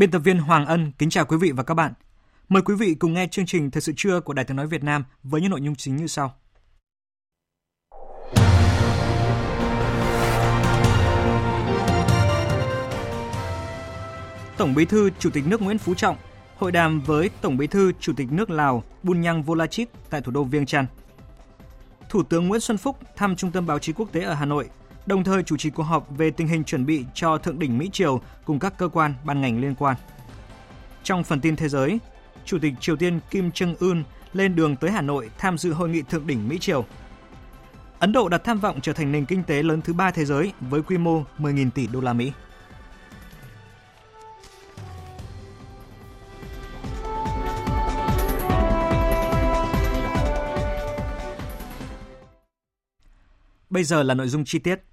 Biên tập viên Hoàng Ân kính chào quý vị và các bạn. Mời quý vị cùng nghe chương trình Thời sự trưa của Đài Tiếng Nói Việt Nam với những nội dung chính như sau. Tổng Bí thư, Chủ tịch nước Nguyễn Phú Trọng hội đàm với Tổng Bí thư, Chủ tịch nước Lào Bunyang Volachit tại thủ đô Viêng Chăn. Thủ tướng Nguyễn Xuân Phúc thăm Trung tâm Báo chí Quốc tế ở Hà Nội đồng thời chủ trì cuộc họp về tình hình chuẩn bị cho thượng đỉnh Mỹ Triều cùng các cơ quan ban ngành liên quan. Trong phần tin thế giới, Chủ tịch Triều Tiên Kim Jong Un lên đường tới Hà Nội tham dự hội nghị thượng đỉnh Mỹ Triều. Ấn Độ đặt tham vọng trở thành nền kinh tế lớn thứ ba thế giới với quy mô 10.000 tỷ đô la Mỹ. Bây giờ là nội dung chi tiết.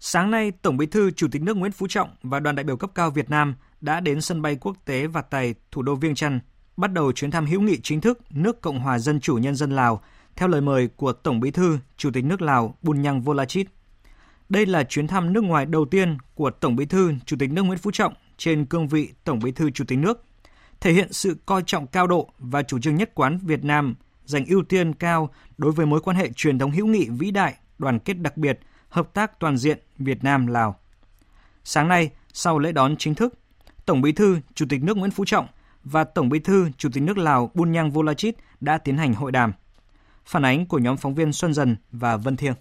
Sáng nay, Tổng Bí thư Chủ tịch nước Nguyễn Phú Trọng và đoàn đại biểu cấp cao Việt Nam đã đến sân bay quốc tế Vạt Tày, thủ đô Viêng Chăn, bắt đầu chuyến thăm hữu nghị chính thức nước Cộng hòa Dân chủ Nhân dân Lào theo lời mời của Tổng Bí thư Chủ tịch nước Lào Bunyang Volachit. Đây là chuyến thăm nước ngoài đầu tiên của Tổng Bí thư Chủ tịch nước Nguyễn Phú Trọng trên cương vị Tổng Bí thư Chủ tịch nước, thể hiện sự coi trọng cao độ và chủ trương nhất quán Việt Nam dành ưu tiên cao đối với mối quan hệ truyền thống hữu nghị vĩ đại, đoàn kết đặc biệt, hợp tác toàn diện Việt Nam Lào. Sáng nay, sau lễ đón chính thức, Tổng Bí thư Chủ tịch nước Nguyễn Phú Trọng và Tổng Bí thư Chủ tịch nước Lào Bunyang Volachit đã tiến hành hội đàm. Phản ánh của nhóm phóng viên Xuân Dần và Vân Thiêng.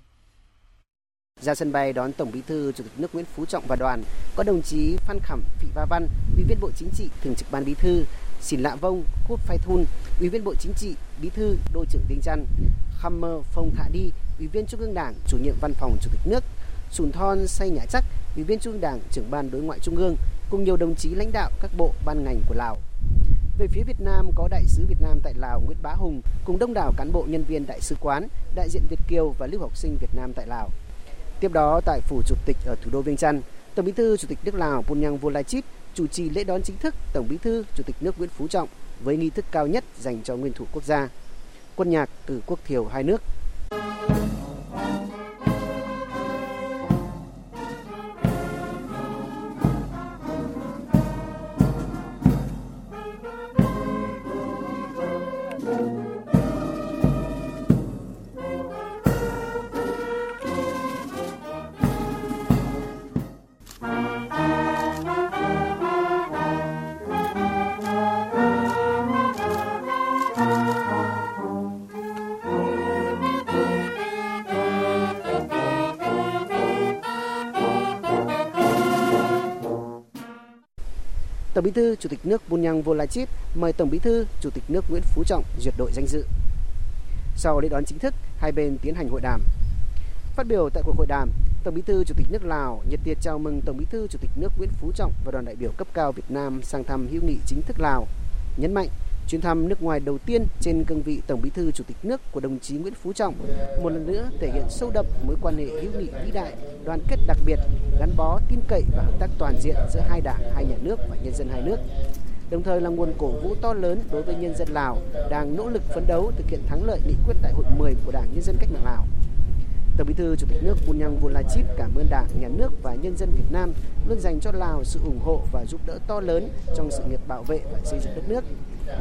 Ra sân bay đón Tổng Bí thư Chủ tịch nước Nguyễn Phú Trọng và đoàn có đồng chí Phan Khảm Phị Ba Văn, Ủy viên Bộ Chính trị, Thường trực Ban Bí thư, Xỉn Lạ Vông, Khuất Phai Thun, Ủy viên Bộ Chính trị, Bí thư, Đô trưởng Vinh Trăn, Khăm Phong Thạ Đi, Ủy viên Trung ương Đảng, Chủ nhiệm Văn phòng Chủ tịch nước, Sùn Thon Say Nhã Chắc, Ủy viên Trung ương Đảng, Trưởng ban Đối ngoại Trung ương, cùng nhiều đồng chí lãnh đạo các bộ ban ngành của Lào. Về phía Việt Nam có đại sứ Việt Nam tại Lào Nguyễn Bá Hùng cùng đông đảo cán bộ nhân viên đại sứ quán, đại diện Việt kiều và lưu học sinh Việt Nam tại Lào. Tiếp đó tại phủ chủ tịch ở thủ đô Viêng Chăn, Tổng Bí thư Chủ tịch nước Lào Bunyang Volachit chủ trì lễ đón chính thức Tổng Bí thư Chủ tịch nước Nguyễn Phú Trọng với nghi thức cao nhất dành cho nguyên thủ quốc gia. Quân nhạc từ quốc thiều hai nước Thank you. Tổng Bí thư Chủ tịch nước Bunyang Volachit mời Tổng Bí thư Chủ tịch nước Nguyễn Phú Trọng duyệt đội danh dự. Sau lễ đón chính thức, hai bên tiến hành hội đàm. Phát biểu tại cuộc hội đàm, Tổng Bí thư Chủ tịch nước Lào nhiệt liệt chào mừng Tổng Bí thư Chủ tịch nước Nguyễn Phú Trọng và đoàn đại biểu cấp cao Việt Nam sang thăm hữu nghị chính thức Lào, nhấn mạnh chuyến thăm nước ngoài đầu tiên trên cương vị Tổng Bí thư Chủ tịch nước của đồng chí Nguyễn Phú Trọng một lần nữa thể hiện sâu đậm mối quan hệ hữu nghị vĩ đại, đoàn kết đặc biệt, gắn bó tin cậy và hợp tác toàn diện giữa hai đảng, hai nhà nước và nhân dân hai nước. Đồng thời là nguồn cổ vũ to lớn đối với nhân dân Lào đang nỗ lực phấn đấu thực hiện thắng lợi nghị quyết đại hội 10 của Đảng Nhân dân Cách mạng Lào. Tổng Bí thư Chủ tịch nước Bunyang Volachit cảm ơn Đảng, Nhà nước và nhân dân Việt Nam luôn dành cho Lào sự ủng hộ và giúp đỡ to lớn trong sự nghiệp bảo vệ và xây dựng đất nước.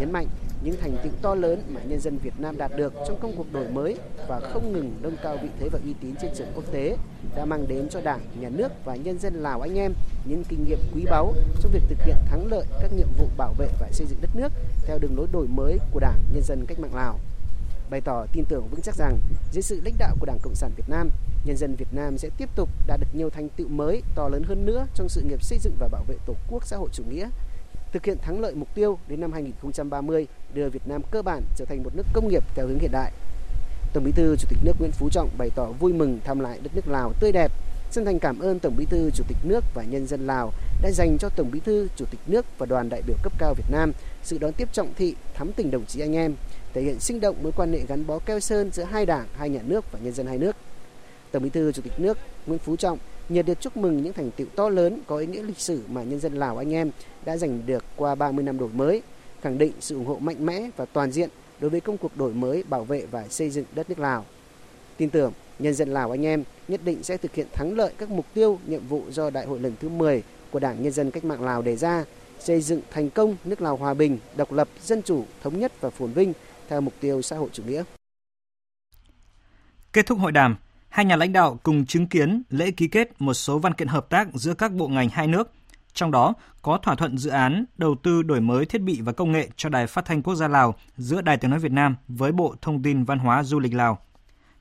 Nhấn mạnh những thành tựu to lớn mà nhân dân Việt Nam đạt được trong công cuộc đổi mới và không ngừng nâng cao vị thế và uy tín trên trường quốc tế đã mang đến cho Đảng, Nhà nước và nhân dân Lào anh em những kinh nghiệm quý báu trong việc thực hiện thắng lợi các nhiệm vụ bảo vệ và xây dựng đất nước theo đường lối đổi mới của Đảng, Nhân dân Cách mạng Lào. Bày tỏ tin tưởng vững chắc rằng dưới sự lãnh đạo của Đảng Cộng sản Việt Nam, nhân dân Việt Nam sẽ tiếp tục đạt được nhiều thành tựu mới to lớn hơn nữa trong sự nghiệp xây dựng và bảo vệ Tổ quốc xã hội chủ nghĩa, thực hiện thắng lợi mục tiêu đến năm 2030 đưa Việt Nam cơ bản trở thành một nước công nghiệp theo hướng hiện đại. Tổng Bí thư Chủ tịch nước Nguyễn Phú Trọng bày tỏ vui mừng thăm lại đất nước Lào tươi đẹp, chân thành cảm ơn Tổng Bí thư Chủ tịch nước và nhân dân Lào đã dành cho Tổng Bí thư Chủ tịch nước và đoàn đại biểu cấp cao Việt Nam sự đón tiếp trọng thị, thắm tình đồng chí anh em, thể hiện sinh động mối quan hệ gắn bó keo sơn giữa hai đảng, hai nhà nước và nhân dân hai nước. Tổng Bí thư Chủ tịch nước Nguyễn Phú Trọng nhiệt liệt chúc mừng những thành tựu to lớn có ý nghĩa lịch sử mà nhân dân Lào anh em đã giành được qua 30 năm đổi mới, khẳng định sự ủng hộ mạnh mẽ và toàn diện đối với công cuộc đổi mới, bảo vệ và xây dựng đất nước Lào. Tin tưởng nhân dân Lào anh em nhất định sẽ thực hiện thắng lợi các mục tiêu, nhiệm vụ do Đại hội lần thứ 10 của Đảng Nhân dân Cách mạng Lào đề ra, xây dựng thành công nước Lào hòa bình, độc lập, dân chủ, thống nhất và phồn vinh theo mục tiêu xã hội chủ nghĩa. Kết thúc hội đàm, hai nhà lãnh đạo cùng chứng kiến lễ ký kết một số văn kiện hợp tác giữa các bộ ngành hai nước, trong đó có thỏa thuận dự án đầu tư đổi mới thiết bị và công nghệ cho Đài Phát thanh Quốc gia Lào giữa Đài Tiếng nói Việt Nam với Bộ Thông tin Văn hóa Du lịch Lào.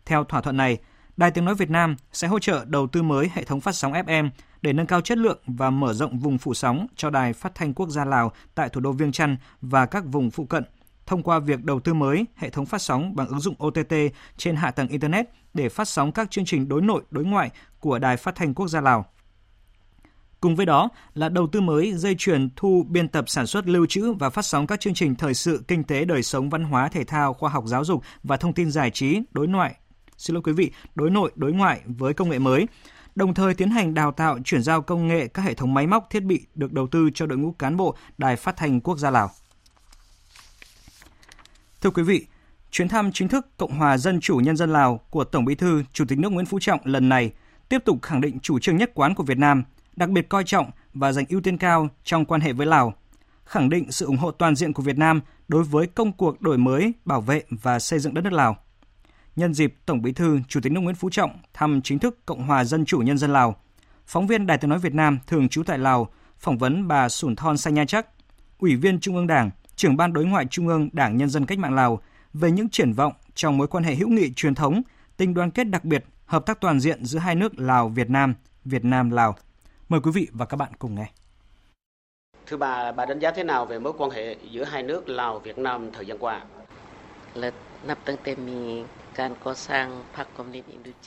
Theo thỏa thuận này, Đài Tiếng nói Việt Nam sẽ hỗ trợ đầu tư mới hệ thống phát sóng FM để nâng cao chất lượng và mở rộng vùng phủ sóng cho Đài Phát thanh Quốc gia Lào tại thủ đô Viêng Chăn và các vùng phụ cận thông qua việc đầu tư mới hệ thống phát sóng bằng ứng dụng OTT trên hạ tầng Internet để phát sóng các chương trình đối nội, đối ngoại của Đài Phát thanh Quốc gia Lào. Cùng với đó là đầu tư mới dây chuyền thu biên tập sản xuất lưu trữ và phát sóng các chương trình thời sự, kinh tế, đời sống, văn hóa, thể thao, khoa học, giáo dục và thông tin giải trí, đối ngoại. Xin lỗi quý vị, đối nội, đối ngoại với công nghệ mới. Đồng thời tiến hành đào tạo, chuyển giao công nghệ các hệ thống máy móc, thiết bị được đầu tư cho đội ngũ cán bộ Đài Phát thanh Quốc gia Lào. Thưa quý vị, chuyến thăm chính thức Cộng hòa Dân chủ Nhân dân Lào của Tổng Bí thư Chủ tịch nước Nguyễn Phú Trọng lần này tiếp tục khẳng định chủ trương nhất quán của Việt Nam, đặc biệt coi trọng và dành ưu tiên cao trong quan hệ với Lào, khẳng định sự ủng hộ toàn diện của Việt Nam đối với công cuộc đổi mới, bảo vệ và xây dựng đất nước Lào. Nhân dịp Tổng Bí thư Chủ tịch nước Nguyễn Phú Trọng thăm chính thức Cộng hòa Dân chủ Nhân dân Lào, phóng viên Đài Tiếng nói Việt Nam thường trú tại Lào phỏng vấn bà Sủn Thon Sanya Chắc, Ủy viên Trung ương Đảng, trưởng ban đối ngoại Trung ương Đảng Nhân dân Cách mạng Lào về những triển vọng trong mối quan hệ hữu nghị truyền thống, tình đoàn kết đặc biệt, hợp tác toàn diện giữa hai nước Lào Việt Nam, Việt Nam Lào. Mời quý vị và các bạn cùng nghe. Thưa bà, bà đánh giá thế nào về mối quan hệ giữa hai nước Lào Việt Nam thời gian qua?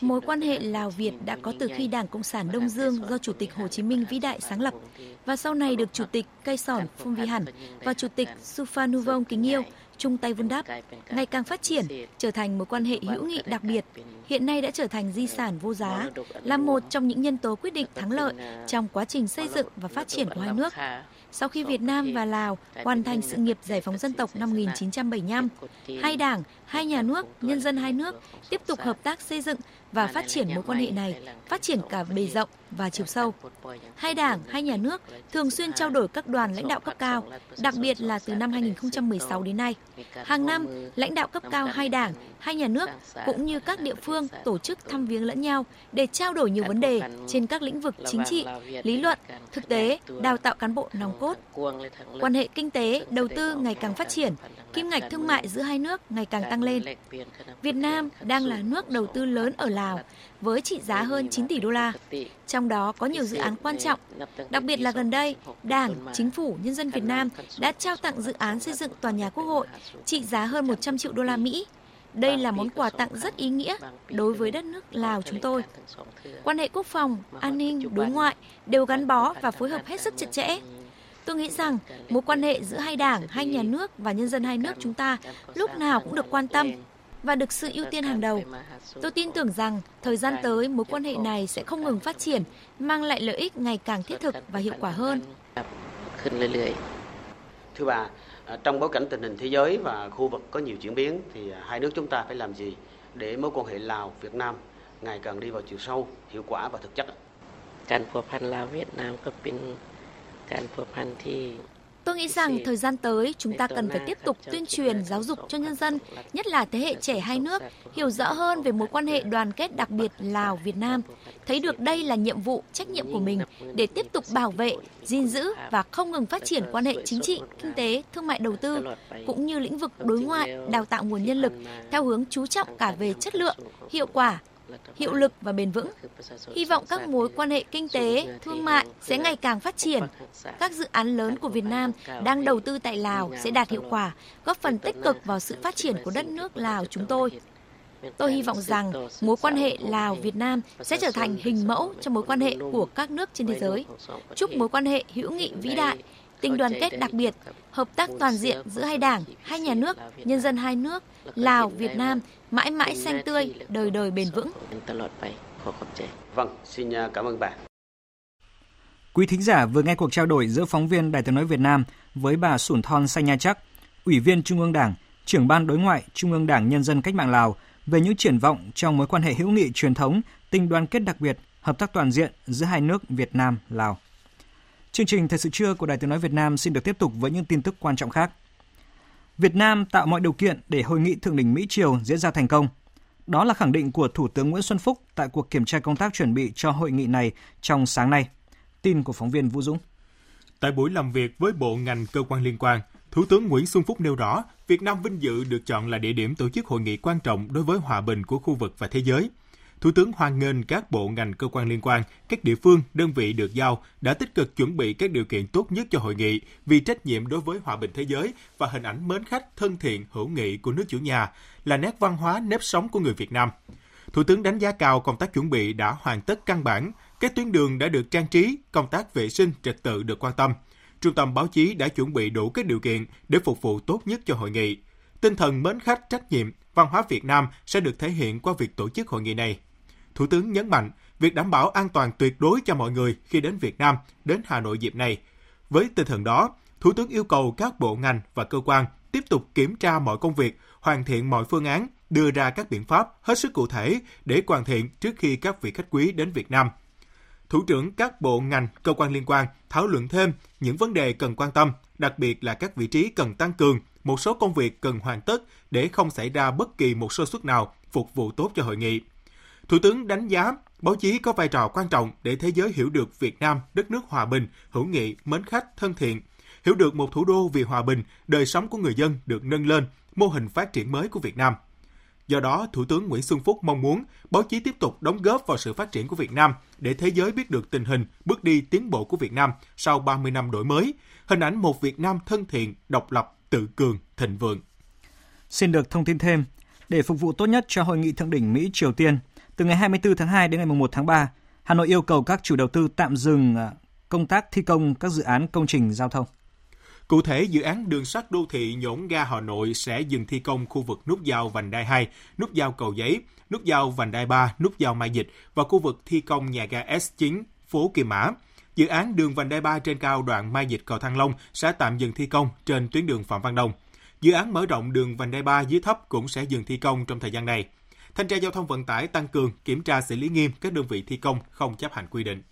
Mối quan hệ Lào Việt đã có từ khi Đảng Cộng sản Đông Dương do Chủ tịch Hồ Chí Minh vĩ đại sáng lập và sau này được Chủ tịch Cây Sòn Phong Vi Hẳn và Chủ tịch Suphanuvong Kính Yêu chung tay vun đắp, ngày càng phát triển, trở thành mối quan hệ hữu nghị đặc biệt, hiện nay đã trở thành di sản vô giá, là một trong những nhân tố quyết định thắng lợi trong quá trình xây dựng và phát triển của hai nước. Sau khi Việt Nam và Lào hoàn thành sự nghiệp giải phóng dân tộc năm 1975, hai đảng hai nhà nước, nhân dân hai nước tiếp tục hợp tác xây dựng và phát triển mối quan hệ này, phát triển cả bề rộng và chiều sâu. Hai đảng, hai nhà nước thường xuyên trao đổi các đoàn lãnh đạo cấp cao, đặc biệt là từ năm 2016 đến nay. Hàng năm, lãnh đạo cấp cao hai đảng, hai nhà nước cũng như các địa phương tổ chức thăm viếng lẫn nhau để trao đổi nhiều vấn đề trên các lĩnh vực chính trị, lý luận, thực tế, đào tạo cán bộ nòng cốt. Quan hệ kinh tế, đầu tư ngày càng phát triển, kim ngạch thương mại giữa hai nước ngày càng tăng lên. Việt Nam đang là nước đầu tư lớn ở Lào với trị giá hơn 9 tỷ đô la. Trong đó có nhiều dự án quan trọng, đặc biệt là gần đây, Đảng, Chính phủ, Nhân dân Việt Nam đã trao tặng dự án xây dựng tòa nhà Quốc hội trị giá hơn 100 triệu đô la Mỹ. Đây là món quà tặng rất ý nghĩa đối với đất nước Lào chúng tôi. Quan hệ quốc phòng, an ninh, đối ngoại đều gắn bó và phối hợp hết sức chặt chẽ. Tôi nghĩ rằng mối quan hệ giữa hai đảng, hai nhà nước và nhân dân hai nước chúng ta lúc nào cũng được quan tâm và được sự ưu tiên hàng đầu. Tôi tin tưởng rằng thời gian tới mối quan hệ này sẽ không ngừng phát triển, mang lại lợi ích ngày càng thiết thực và hiệu quả hơn. ขึ้นเรื่อย Thưa bà, à, trong bối cảnh tình hình thế giới và khu vực có nhiều chuyển biến thì à, hai nước chúng ta phải làm gì để mối quan hệ Lào Việt Nam ngày càng đi vào chiều sâu, hiệu quả và thực chất? ạ? ๆการพัวพันลาวเวียดนามก็เป็นการพัวพันที่ Tôi nghĩ rằng thời gian tới chúng ta cần phải tiếp tục tuyên truyền giáo dục cho nhân dân, nhất là thế hệ trẻ hai nước, hiểu rõ hơn về mối quan hệ đoàn kết đặc biệt Lào-Việt Nam, thấy được đây là nhiệm vụ, trách nhiệm của mình để tiếp tục bảo vệ, gìn giữ và không ngừng phát triển quan hệ chính trị, kinh tế, thương mại đầu tư, cũng như lĩnh vực đối ngoại, đào tạo nguồn nhân lực theo hướng chú trọng cả về chất lượng, hiệu quả hiệu lực và bền vững. Hy vọng các mối quan hệ kinh tế, thương mại sẽ ngày càng phát triển. Các dự án lớn của Việt Nam đang đầu tư tại Lào sẽ đạt hiệu quả, góp phần tích cực vào sự phát triển của đất nước Lào chúng tôi. Tôi hy vọng rằng mối quan hệ Lào-Việt Nam sẽ trở thành hình mẫu cho mối quan hệ của các nước trên thế giới. Chúc mối quan hệ hữu nghị vĩ đại, tình đoàn kết đặc biệt, hợp tác toàn diện giữa hai đảng, hai nhà nước, nhân dân hai nước, Lào, Việt Nam mãi mãi xanh tươi, đời đời bền vững. Vâng, xin à, cảm ơn bà. Quý thính giả vừa nghe cuộc trao đổi giữa phóng viên Đài tiếng nói Việt Nam với bà Sủn Thon Say Nha Chắc, Ủy viên Trung ương Đảng, trưởng ban đối ngoại Trung ương Đảng Nhân dân Cách mạng Lào về những triển vọng trong mối quan hệ hữu nghị truyền thống, tình đoàn kết đặc biệt, hợp tác toàn diện giữa hai nước Việt Nam Lào. Chương trình Thời sự trưa của Đài Tiếng nói Việt Nam xin được tiếp tục với những tin tức quan trọng khác. Việt Nam tạo mọi điều kiện để hội nghị thượng đỉnh Mỹ Triều diễn ra thành công. Đó là khẳng định của Thủ tướng Nguyễn Xuân Phúc tại cuộc kiểm tra công tác chuẩn bị cho hội nghị này trong sáng nay. Tin của phóng viên Vũ Dũng. Tại buổi làm việc với bộ ngành cơ quan liên quan, Thủ tướng Nguyễn Xuân Phúc nêu rõ, Việt Nam vinh dự được chọn là địa điểm tổ chức hội nghị quan trọng đối với hòa bình của khu vực và thế giới. Thủ tướng hoan nghênh các bộ ngành cơ quan liên quan, các địa phương, đơn vị được giao đã tích cực chuẩn bị các điều kiện tốt nhất cho hội nghị vì trách nhiệm đối với hòa bình thế giới và hình ảnh mến khách thân thiện hữu nghị của nước chủ nhà là nét văn hóa nếp sống của người Việt Nam. Thủ tướng đánh giá cao công tác chuẩn bị đã hoàn tất căn bản, các tuyến đường đã được trang trí, công tác vệ sinh trật tự được quan tâm. Trung tâm báo chí đã chuẩn bị đủ các điều kiện để phục vụ tốt nhất cho hội nghị. Tinh thần mến khách trách nhiệm, văn hóa Việt Nam sẽ được thể hiện qua việc tổ chức hội nghị này. Thủ tướng nhấn mạnh việc đảm bảo an toàn tuyệt đối cho mọi người khi đến Việt Nam, đến Hà Nội dịp này. Với tinh thần đó, Thủ tướng yêu cầu các bộ ngành và cơ quan tiếp tục kiểm tra mọi công việc, hoàn thiện mọi phương án, đưa ra các biện pháp hết sức cụ thể để hoàn thiện trước khi các vị khách quý đến Việt Nam. Thủ trưởng các bộ ngành, cơ quan liên quan thảo luận thêm những vấn đề cần quan tâm, đặc biệt là các vị trí cần tăng cường, một số công việc cần hoàn tất để không xảy ra bất kỳ một sơ suất nào phục vụ tốt cho hội nghị. Thủ tướng đánh giá báo chí có vai trò quan trọng để thế giới hiểu được Việt Nam, đất nước hòa bình, hữu nghị, mến khách, thân thiện, hiểu được một thủ đô vì hòa bình, đời sống của người dân được nâng lên, mô hình phát triển mới của Việt Nam. Do đó, Thủ tướng Nguyễn Xuân Phúc mong muốn báo chí tiếp tục đóng góp vào sự phát triển của Việt Nam để thế giới biết được tình hình, bước đi tiến bộ của Việt Nam sau 30 năm đổi mới, hình ảnh một Việt Nam thân thiện, độc lập, tự cường, thịnh vượng. Xin được thông tin thêm, để phục vụ tốt nhất cho hội nghị thượng đỉnh Mỹ Triều Tiên, từ ngày 24 tháng 2 đến ngày 1 tháng 3, Hà Nội yêu cầu các chủ đầu tư tạm dừng à, công tác thi công các dự án công trình giao thông. Cụ thể, dự án đường sắt đô thị nhổn ga Hà Nội sẽ dừng thi công khu vực nút giao vành đai 2, nút giao cầu giấy, nút giao vành đai 3, nút giao Mai Dịch và khu vực thi công nhà ga S9 phố Kim Mã. Dự án đường vành đai 3 trên cao đoạn Mai Dịch cầu Thăng Long sẽ tạm dừng thi công trên tuyến đường Phạm Văn Đồng. Dự án mở rộng đường vành đai 3 dưới thấp cũng sẽ dừng thi công trong thời gian này. Thanh tra giao thông vận tải tăng cường kiểm tra xử lý nghiêm các đơn vị thi công không chấp hành quy định.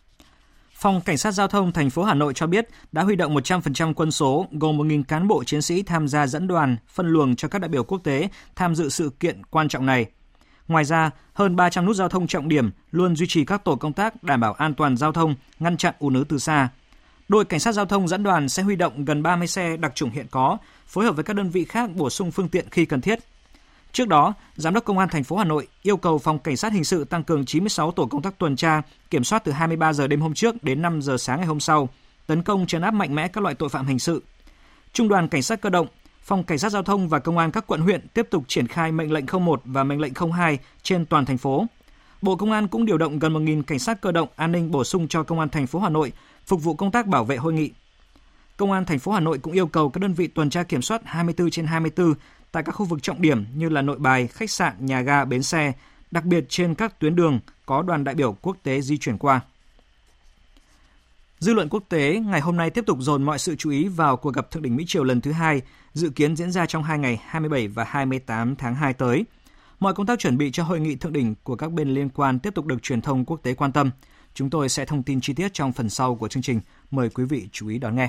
Phòng Cảnh sát Giao thông thành phố Hà Nội cho biết đã huy động 100% quân số gồm 1.000 cán bộ chiến sĩ tham gia dẫn đoàn, phân luồng cho các đại biểu quốc tế tham dự sự kiện quan trọng này. Ngoài ra, hơn 300 nút giao thông trọng điểm luôn duy trì các tổ công tác đảm bảo an toàn giao thông, ngăn chặn ùn ứ từ xa. Đội cảnh sát giao thông dẫn đoàn sẽ huy động gần 30 xe đặc trùng hiện có, phối hợp với các đơn vị khác bổ sung phương tiện khi cần thiết. Trước đó, Giám đốc Công an thành phố Hà Nội yêu cầu Phòng Cảnh sát Hình sự tăng cường 96 tổ công tác tuần tra, kiểm soát từ 23 giờ đêm hôm trước đến 5 giờ sáng ngày hôm sau, tấn công trấn áp mạnh mẽ các loại tội phạm hình sự. Trung đoàn Cảnh sát cơ động, Phòng Cảnh sát Giao thông và Công an các quận huyện tiếp tục triển khai mệnh lệnh 01 và mệnh lệnh 02 trên toàn thành phố. Bộ Công an cũng điều động gần 1.000 cảnh sát cơ động an ninh bổ sung cho Công an thành phố Hà Nội phục vụ công tác bảo vệ hội nghị. Công an thành phố Hà Nội cũng yêu cầu các đơn vị tuần tra kiểm soát 24 trên 24 tại các khu vực trọng điểm như là nội bài, khách sạn, nhà ga, bến xe, đặc biệt trên các tuyến đường có đoàn đại biểu quốc tế di chuyển qua. Dư luận quốc tế ngày hôm nay tiếp tục dồn mọi sự chú ý vào cuộc gặp thượng đỉnh Mỹ Triều lần thứ hai, dự kiến diễn ra trong hai ngày 27 và 28 tháng 2 tới. Mọi công tác chuẩn bị cho hội nghị thượng đỉnh của các bên liên quan tiếp tục được truyền thông quốc tế quan tâm. Chúng tôi sẽ thông tin chi tiết trong phần sau của chương trình. Mời quý vị chú ý đón nghe.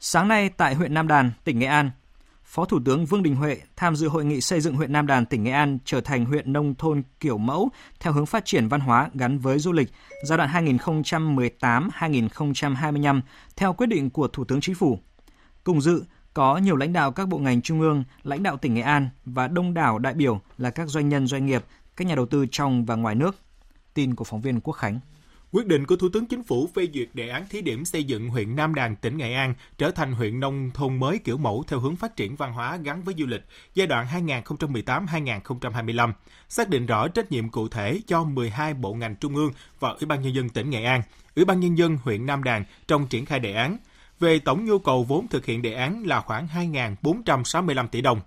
Sáng nay tại huyện Nam Đàn, tỉnh Nghệ An, Phó Thủ tướng Vương Đình Huệ tham dự hội nghị xây dựng huyện Nam Đàn, tỉnh Nghệ An trở thành huyện nông thôn kiểu mẫu theo hướng phát triển văn hóa gắn với du lịch giai đoạn 2018-2025 theo quyết định của Thủ tướng Chính phủ. Cùng dự có nhiều lãnh đạo các bộ ngành trung ương, lãnh đạo tỉnh Nghệ An và đông đảo đại biểu là các doanh nhân doanh nghiệp các nhà đầu tư trong và ngoài nước. Tin của phóng viên Quốc Khánh. Quyết định của Thủ tướng Chính phủ phê duyệt đề án thí điểm xây dựng huyện Nam Đàn, tỉnh Nghệ An trở thành huyện nông thôn mới kiểu mẫu theo hướng phát triển văn hóa gắn với du lịch giai đoạn 2018-2025, xác định rõ trách nhiệm cụ thể cho 12 bộ ngành trung ương và Ủy ban Nhân dân tỉnh Nghệ An, Ủy ban Nhân dân huyện Nam Đàn trong triển khai đề án. Về tổng nhu cầu vốn thực hiện đề án là khoảng 2.465 tỷ đồng.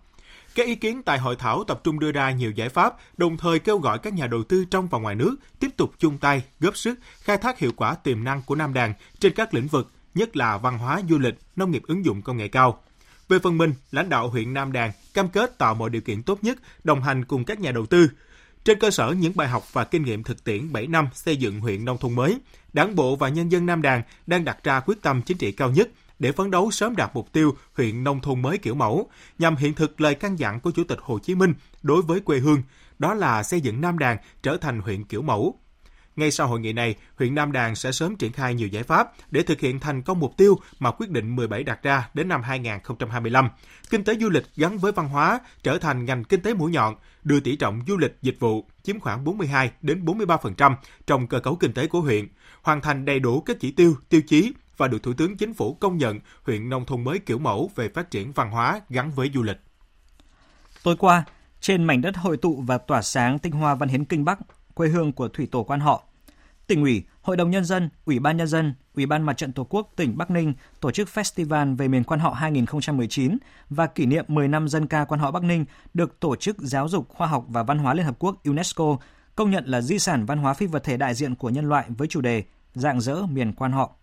Các ý kiến tại hội thảo tập trung đưa ra nhiều giải pháp, đồng thời kêu gọi các nhà đầu tư trong và ngoài nước tiếp tục chung tay, góp sức, khai thác hiệu quả tiềm năng của Nam Đàn trên các lĩnh vực, nhất là văn hóa, du lịch, nông nghiệp ứng dụng công nghệ cao. Về phần mình, lãnh đạo huyện Nam Đàn cam kết tạo mọi điều kiện tốt nhất, đồng hành cùng các nhà đầu tư. Trên cơ sở những bài học và kinh nghiệm thực tiễn 7 năm xây dựng huyện nông thôn mới, Đảng bộ và nhân dân Nam Đàn đang đặt ra quyết tâm chính trị cao nhất – để phấn đấu sớm đạt mục tiêu huyện nông thôn mới kiểu mẫu, nhằm hiện thực lời căn dặn của Chủ tịch Hồ Chí Minh đối với quê hương, đó là xây dựng Nam Đàn trở thành huyện kiểu mẫu. Ngay sau hội nghị này, huyện Nam Đàn sẽ sớm triển khai nhiều giải pháp để thực hiện thành công mục tiêu mà quyết định 17 đặt ra đến năm 2025. Kinh tế du lịch gắn với văn hóa trở thành ngành kinh tế mũi nhọn, đưa tỷ trọng du lịch dịch vụ chiếm khoảng 42 đến 43% trong cơ cấu kinh tế của huyện, hoàn thành đầy đủ các chỉ tiêu, tiêu chí và được Thủ tướng Chính phủ công nhận huyện nông thôn mới kiểu mẫu về phát triển văn hóa gắn với du lịch. Tối qua, trên mảnh đất hội tụ và tỏa sáng tinh hoa văn hiến Kinh Bắc, quê hương của thủy tổ quan họ, tỉnh ủy, Hội đồng Nhân dân, Ủy ban Nhân dân, Ủy ban Mặt trận Tổ quốc tỉnh Bắc Ninh tổ chức Festival về miền quan họ 2019 và kỷ niệm 10 năm dân ca quan họ Bắc Ninh được Tổ chức Giáo dục Khoa học và Văn hóa Liên Hợp Quốc UNESCO công nhận là di sản văn hóa phi vật thể đại diện của nhân loại với chủ đề Dạng dỡ miền quan họ.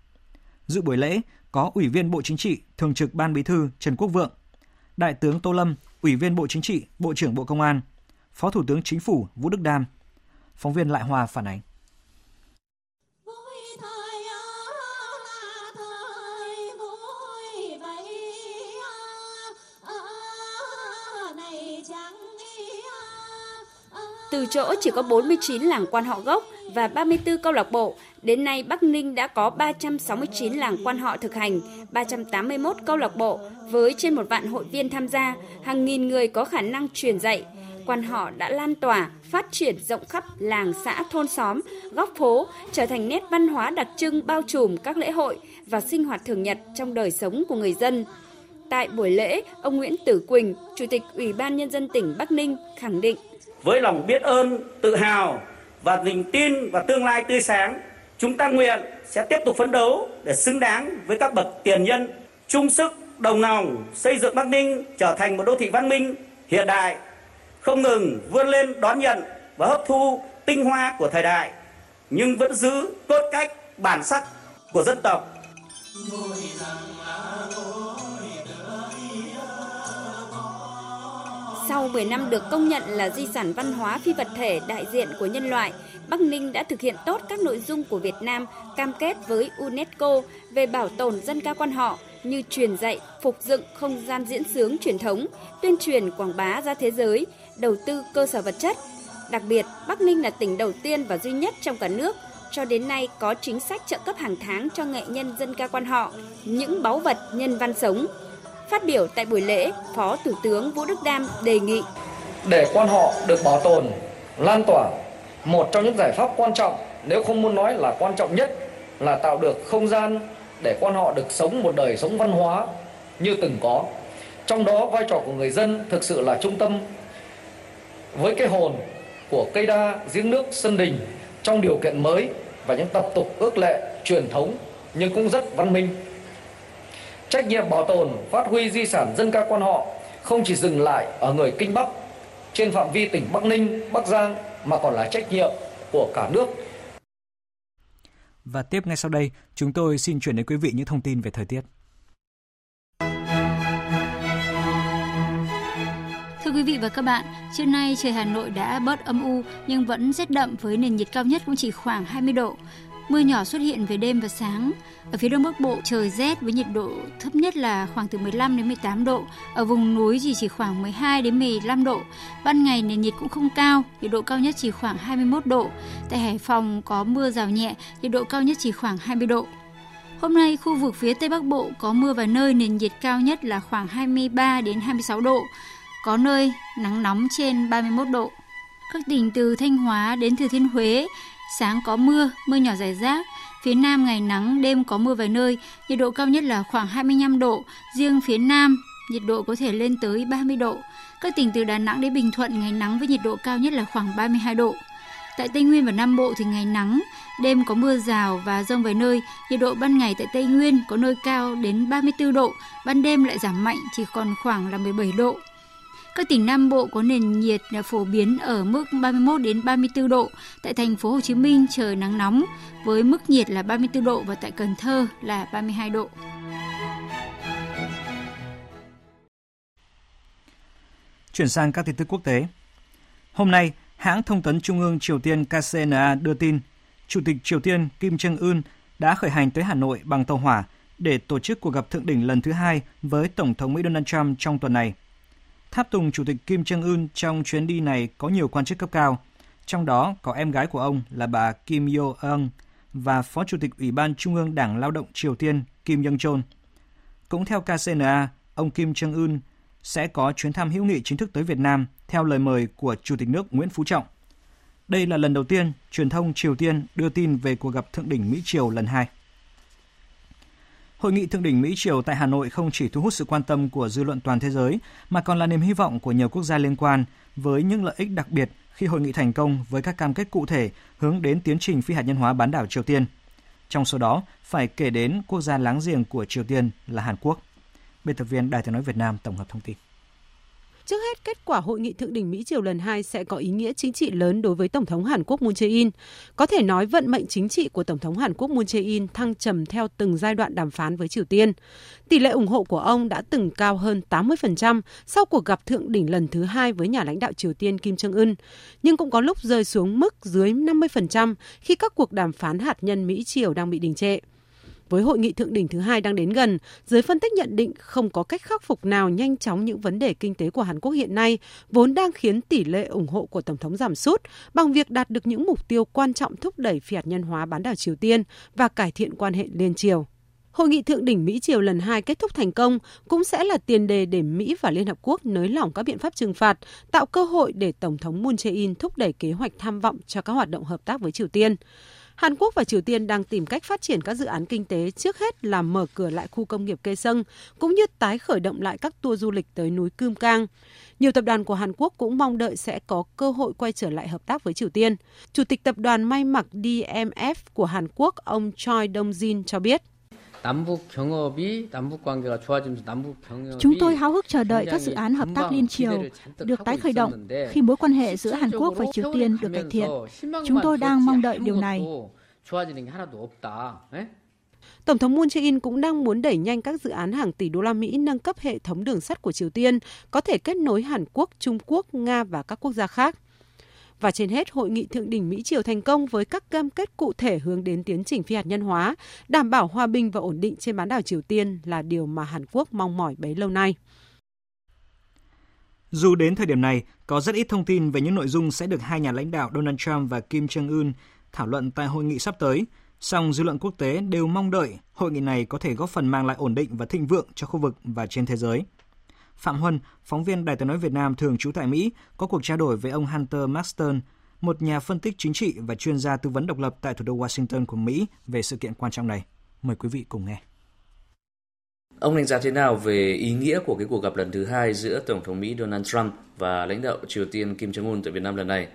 Dự buổi lễ có Ủy viên Bộ Chính trị, Thường trực Ban Bí thư Trần Quốc Vượng, Đại tướng Tô Lâm, Ủy viên Bộ Chính trị, Bộ trưởng Bộ Công an, Phó Thủ tướng Chính phủ Vũ Đức Đam. Phóng viên Lại Hòa phản ánh. Từ chỗ chỉ có 49 làng quan họ gốc và 34 câu lạc bộ, đến nay Bắc Ninh đã có 369 làng quan họ thực hành, 381 câu lạc bộ với trên một vạn hội viên tham gia, hàng nghìn người có khả năng truyền dạy. Quan họ đã lan tỏa, phát triển rộng khắp làng xã thôn xóm, góc phố, trở thành nét văn hóa đặc trưng bao trùm các lễ hội và sinh hoạt thường nhật trong đời sống của người dân. Tại buổi lễ, ông Nguyễn Tử Quỳnh, Chủ tịch Ủy ban Nhân dân tỉnh Bắc Ninh khẳng định với lòng biết ơn, tự hào và niềm tin và tương lai tươi sáng, chúng ta nguyện sẽ tiếp tục phấn đấu để xứng đáng với các bậc tiền nhân, chung sức đồng lòng xây dựng Bắc Ninh trở thành một đô thị văn minh, hiện đại, không ngừng vươn lên đón nhận và hấp thu tinh hoa của thời đại, nhưng vẫn giữ cốt cách bản sắc của dân tộc. Sau 10 năm được công nhận là di sản văn hóa phi vật thể đại diện của nhân loại, Bắc Ninh đã thực hiện tốt các nội dung của Việt Nam cam kết với UNESCO về bảo tồn dân ca quan họ như truyền dạy, phục dựng không gian diễn sướng truyền thống, tuyên truyền quảng bá ra thế giới, đầu tư cơ sở vật chất. Đặc biệt, Bắc Ninh là tỉnh đầu tiên và duy nhất trong cả nước cho đến nay có chính sách trợ cấp hàng tháng cho nghệ nhân dân ca quan họ, những báu vật nhân văn sống. Phát biểu tại buổi lễ, Phó Thủ tướng Vũ Đức Đam đề nghị. Để quan họ được bảo tồn, lan tỏa, một trong những giải pháp quan trọng, nếu không muốn nói là quan trọng nhất là tạo được không gian để quan họ được sống một đời sống văn hóa như từng có. Trong đó vai trò của người dân thực sự là trung tâm. Với cái hồn của cây đa, giếng nước, sân đình trong điều kiện mới và những tập tục ước lệ truyền thống nhưng cũng rất văn minh. Trách nhiệm bảo tồn, phát huy di sản dân ca quan họ không chỉ dừng lại ở người Kinh Bắc trên phạm vi tỉnh Bắc Ninh, Bắc Giang mà còn là trách nhiệm của cả nước. Và tiếp ngay sau đây, chúng tôi xin chuyển đến quý vị những thông tin về thời tiết. Thưa quý vị và các bạn, trưa nay trời Hà Nội đã bớt âm u nhưng vẫn rét đậm với nền nhiệt cao nhất cũng chỉ khoảng 20 độ. Mưa nhỏ xuất hiện về đêm và sáng. Ở phía đông bắc bộ trời rét với nhiệt độ thấp nhất là khoảng từ 15 đến 18 độ, ở vùng núi thì chỉ khoảng 12 đến 15 độ. Ban ngày nền nhiệt cũng không cao, nhiệt độ cao nhất chỉ khoảng 21 độ. Tại Hải Phòng có mưa rào nhẹ, nhiệt độ cao nhất chỉ khoảng 20 độ. Hôm nay khu vực phía Tây Bắc Bộ có mưa vài nơi nền nhiệt cao nhất là khoảng 23 đến 26 độ, có nơi nắng nóng trên 31 độ. Các tỉnh từ Thanh Hóa đến Thừa Thiên Huế, sáng có mưa, mưa nhỏ rải rác. Phía Nam ngày nắng, đêm có mưa vài nơi, nhiệt độ cao nhất là khoảng 25 độ. Riêng phía Nam, nhiệt độ có thể lên tới 30 độ. Các tỉnh từ Đà Nẵng đến Bình Thuận ngày nắng với nhiệt độ cao nhất là khoảng 32 độ. Tại Tây Nguyên và Nam Bộ thì ngày nắng, đêm có mưa rào và rông vài nơi, nhiệt độ ban ngày tại Tây Nguyên có nơi cao đến 34 độ, ban đêm lại giảm mạnh chỉ còn khoảng là 17 độ. Các tỉnh Nam Bộ có nền nhiệt phổ biến ở mức 31 đến 34 độ. Tại thành phố Hồ Chí Minh trời nắng nóng với mức nhiệt là 34 độ và tại Cần Thơ là 32 độ. Chuyển sang các tin tức quốc tế. Hôm nay, hãng thông tấn Trung ương Triều Tiên KCNA đưa tin, Chủ tịch Triều Tiên Kim Jong-un đã khởi hành tới Hà Nội bằng tàu hỏa để tổ chức cuộc gặp thượng đỉnh lần thứ hai với Tổng thống Mỹ Donald Trump trong tuần này. Tháp tùng Chủ tịch Kim Jong-un trong chuyến đi này có nhiều quan chức cấp cao, trong đó có em gái của ông là bà Kim Yo Eun và Phó Chủ tịch Ủy ban Trung ương Đảng Lao động Triều Tiên Kim Yong-chol. Cũng theo KCNA, ông Kim Jong-un sẽ có chuyến thăm hữu nghị chính thức tới Việt Nam theo lời mời của Chủ tịch nước Nguyễn Phú Trọng. Đây là lần đầu tiên truyền thông Triều Tiên đưa tin về cuộc gặp thượng đỉnh Mỹ-Triều lần hai. Hội nghị thượng đỉnh Mỹ-Triều tại Hà Nội không chỉ thu hút sự quan tâm của dư luận toàn thế giới, mà còn là niềm hy vọng của nhiều quốc gia liên quan với những lợi ích đặc biệt khi hội nghị thành công với các cam kết cụ thể hướng đến tiến trình phi hạt nhân hóa bán đảo Triều Tiên. Trong số đó, phải kể đến quốc gia láng giềng của Triều Tiên là Hàn Quốc. Biên tập viên Đài tiếng nói Việt Nam tổng hợp thông tin. Trước hết, kết quả hội nghị thượng đỉnh Mỹ Triều lần 2 sẽ có ý nghĩa chính trị lớn đối với Tổng thống Hàn Quốc Moon Jae-in. Có thể nói vận mệnh chính trị của Tổng thống Hàn Quốc Moon Jae-in thăng trầm theo từng giai đoạn đàm phán với Triều Tiên. Tỷ lệ ủng hộ của ông đã từng cao hơn 80% sau cuộc gặp thượng đỉnh lần thứ hai với nhà lãnh đạo Triều Tiên Kim Jong-un, nhưng cũng có lúc rơi xuống mức dưới 50% khi các cuộc đàm phán hạt nhân Mỹ-Triều đang bị đình trệ. Với hội nghị thượng đỉnh thứ hai đang đến gần, giới phân tích nhận định không có cách khắc phục nào nhanh chóng những vấn đề kinh tế của Hàn Quốc hiện nay, vốn đang khiến tỷ lệ ủng hộ của Tổng thống giảm sút bằng việc đạt được những mục tiêu quan trọng thúc đẩy phi hạt nhân hóa bán đảo Triều Tiên và cải thiện quan hệ liên triều. Hội nghị thượng đỉnh Mỹ Triều lần 2 kết thúc thành công cũng sẽ là tiền đề để Mỹ và Liên Hợp Quốc nới lỏng các biện pháp trừng phạt, tạo cơ hội để Tổng thống Moon Jae-in thúc đẩy kế hoạch tham vọng cho các hoạt động hợp tác với Triều Tiên. Hàn Quốc và Triều Tiên đang tìm cách phát triển các dự án kinh tế trước hết là mở cửa lại khu công nghiệp Kê Sân, cũng như tái khởi động lại các tour du lịch tới núi Cương Cang. Nhiều tập đoàn của Hàn Quốc cũng mong đợi sẽ có cơ hội quay trở lại hợp tác với Triều Tiên. Chủ tịch tập đoàn may mặc DMF của Hàn Quốc, ông Choi Dong-jin cho biết. Chúng tôi háo hức chờ đợi các dự án hợp tác liên triều được tái khởi động khi mối quan hệ giữa Hàn Quốc và Triều Tiên được cải thiện. Chúng tôi đang mong đợi điều này. Tổng thống Moon Jae-in cũng đang muốn đẩy nhanh các dự án hàng tỷ đô la Mỹ nâng cấp hệ thống đường sắt của Triều Tiên, có thể kết nối Hàn Quốc, Trung Quốc, Nga và các quốc gia khác. Và trên hết, hội nghị thượng đỉnh Mỹ Triều thành công với các cam kết cụ thể hướng đến tiến trình phi hạt nhân hóa, đảm bảo hòa bình và ổn định trên bán đảo Triều Tiên là điều mà Hàn Quốc mong mỏi bấy lâu nay. Dù đến thời điểm này, có rất ít thông tin về những nội dung sẽ được hai nhà lãnh đạo Donald Trump và Kim Jong-un thảo luận tại hội nghị sắp tới, song dư luận quốc tế đều mong đợi hội nghị này có thể góp phần mang lại ổn định và thịnh vượng cho khu vực và trên thế giới. Phạm Huân, phóng viên Đài tiếng nói Việt Nam thường trú tại Mỹ, có cuộc trao đổi với ông Hunter Marston, một nhà phân tích chính trị và chuyên gia tư vấn độc lập tại thủ đô Washington của Mỹ về sự kiện quan trọng này. Mời quý vị cùng nghe. Ông đánh giá thế nào về ý nghĩa của cái cuộc gặp lần thứ hai giữa Tổng thống Mỹ Donald Trump và lãnh đạo Triều Tiên Kim Jong-un tại Việt Nam lần này?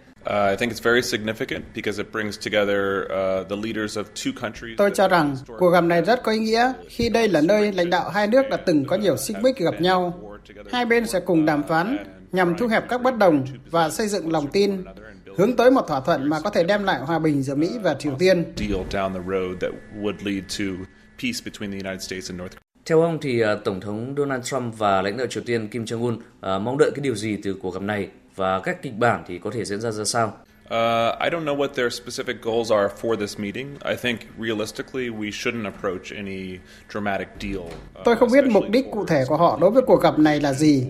Tôi cho rằng cuộc gặp này rất có ý nghĩa khi đây là nơi lãnh đạo hai nước đã từng có nhiều xích mích gặp nhau. Hai bên sẽ cùng đàm phán nhằm thu hẹp các bất đồng và xây dựng lòng tin, hướng tới một thỏa thuận mà có thể đem lại hòa bình giữa Mỹ và Triều Tiên. Theo ông thì uh, Tổng thống Donald Trump và lãnh đạo Triều Tiên Kim Jong-un uh, mong đợi cái điều gì từ cuộc gặp này và các kịch bản thì có thể diễn ra ra sao? Uh, I don't know what their specific goals are for this meeting. I think realistically we shouldn't approach any dramatic deal. Uh, Tôi không biết mục đích cụ thể của họ đối với cuộc gặp này là gì.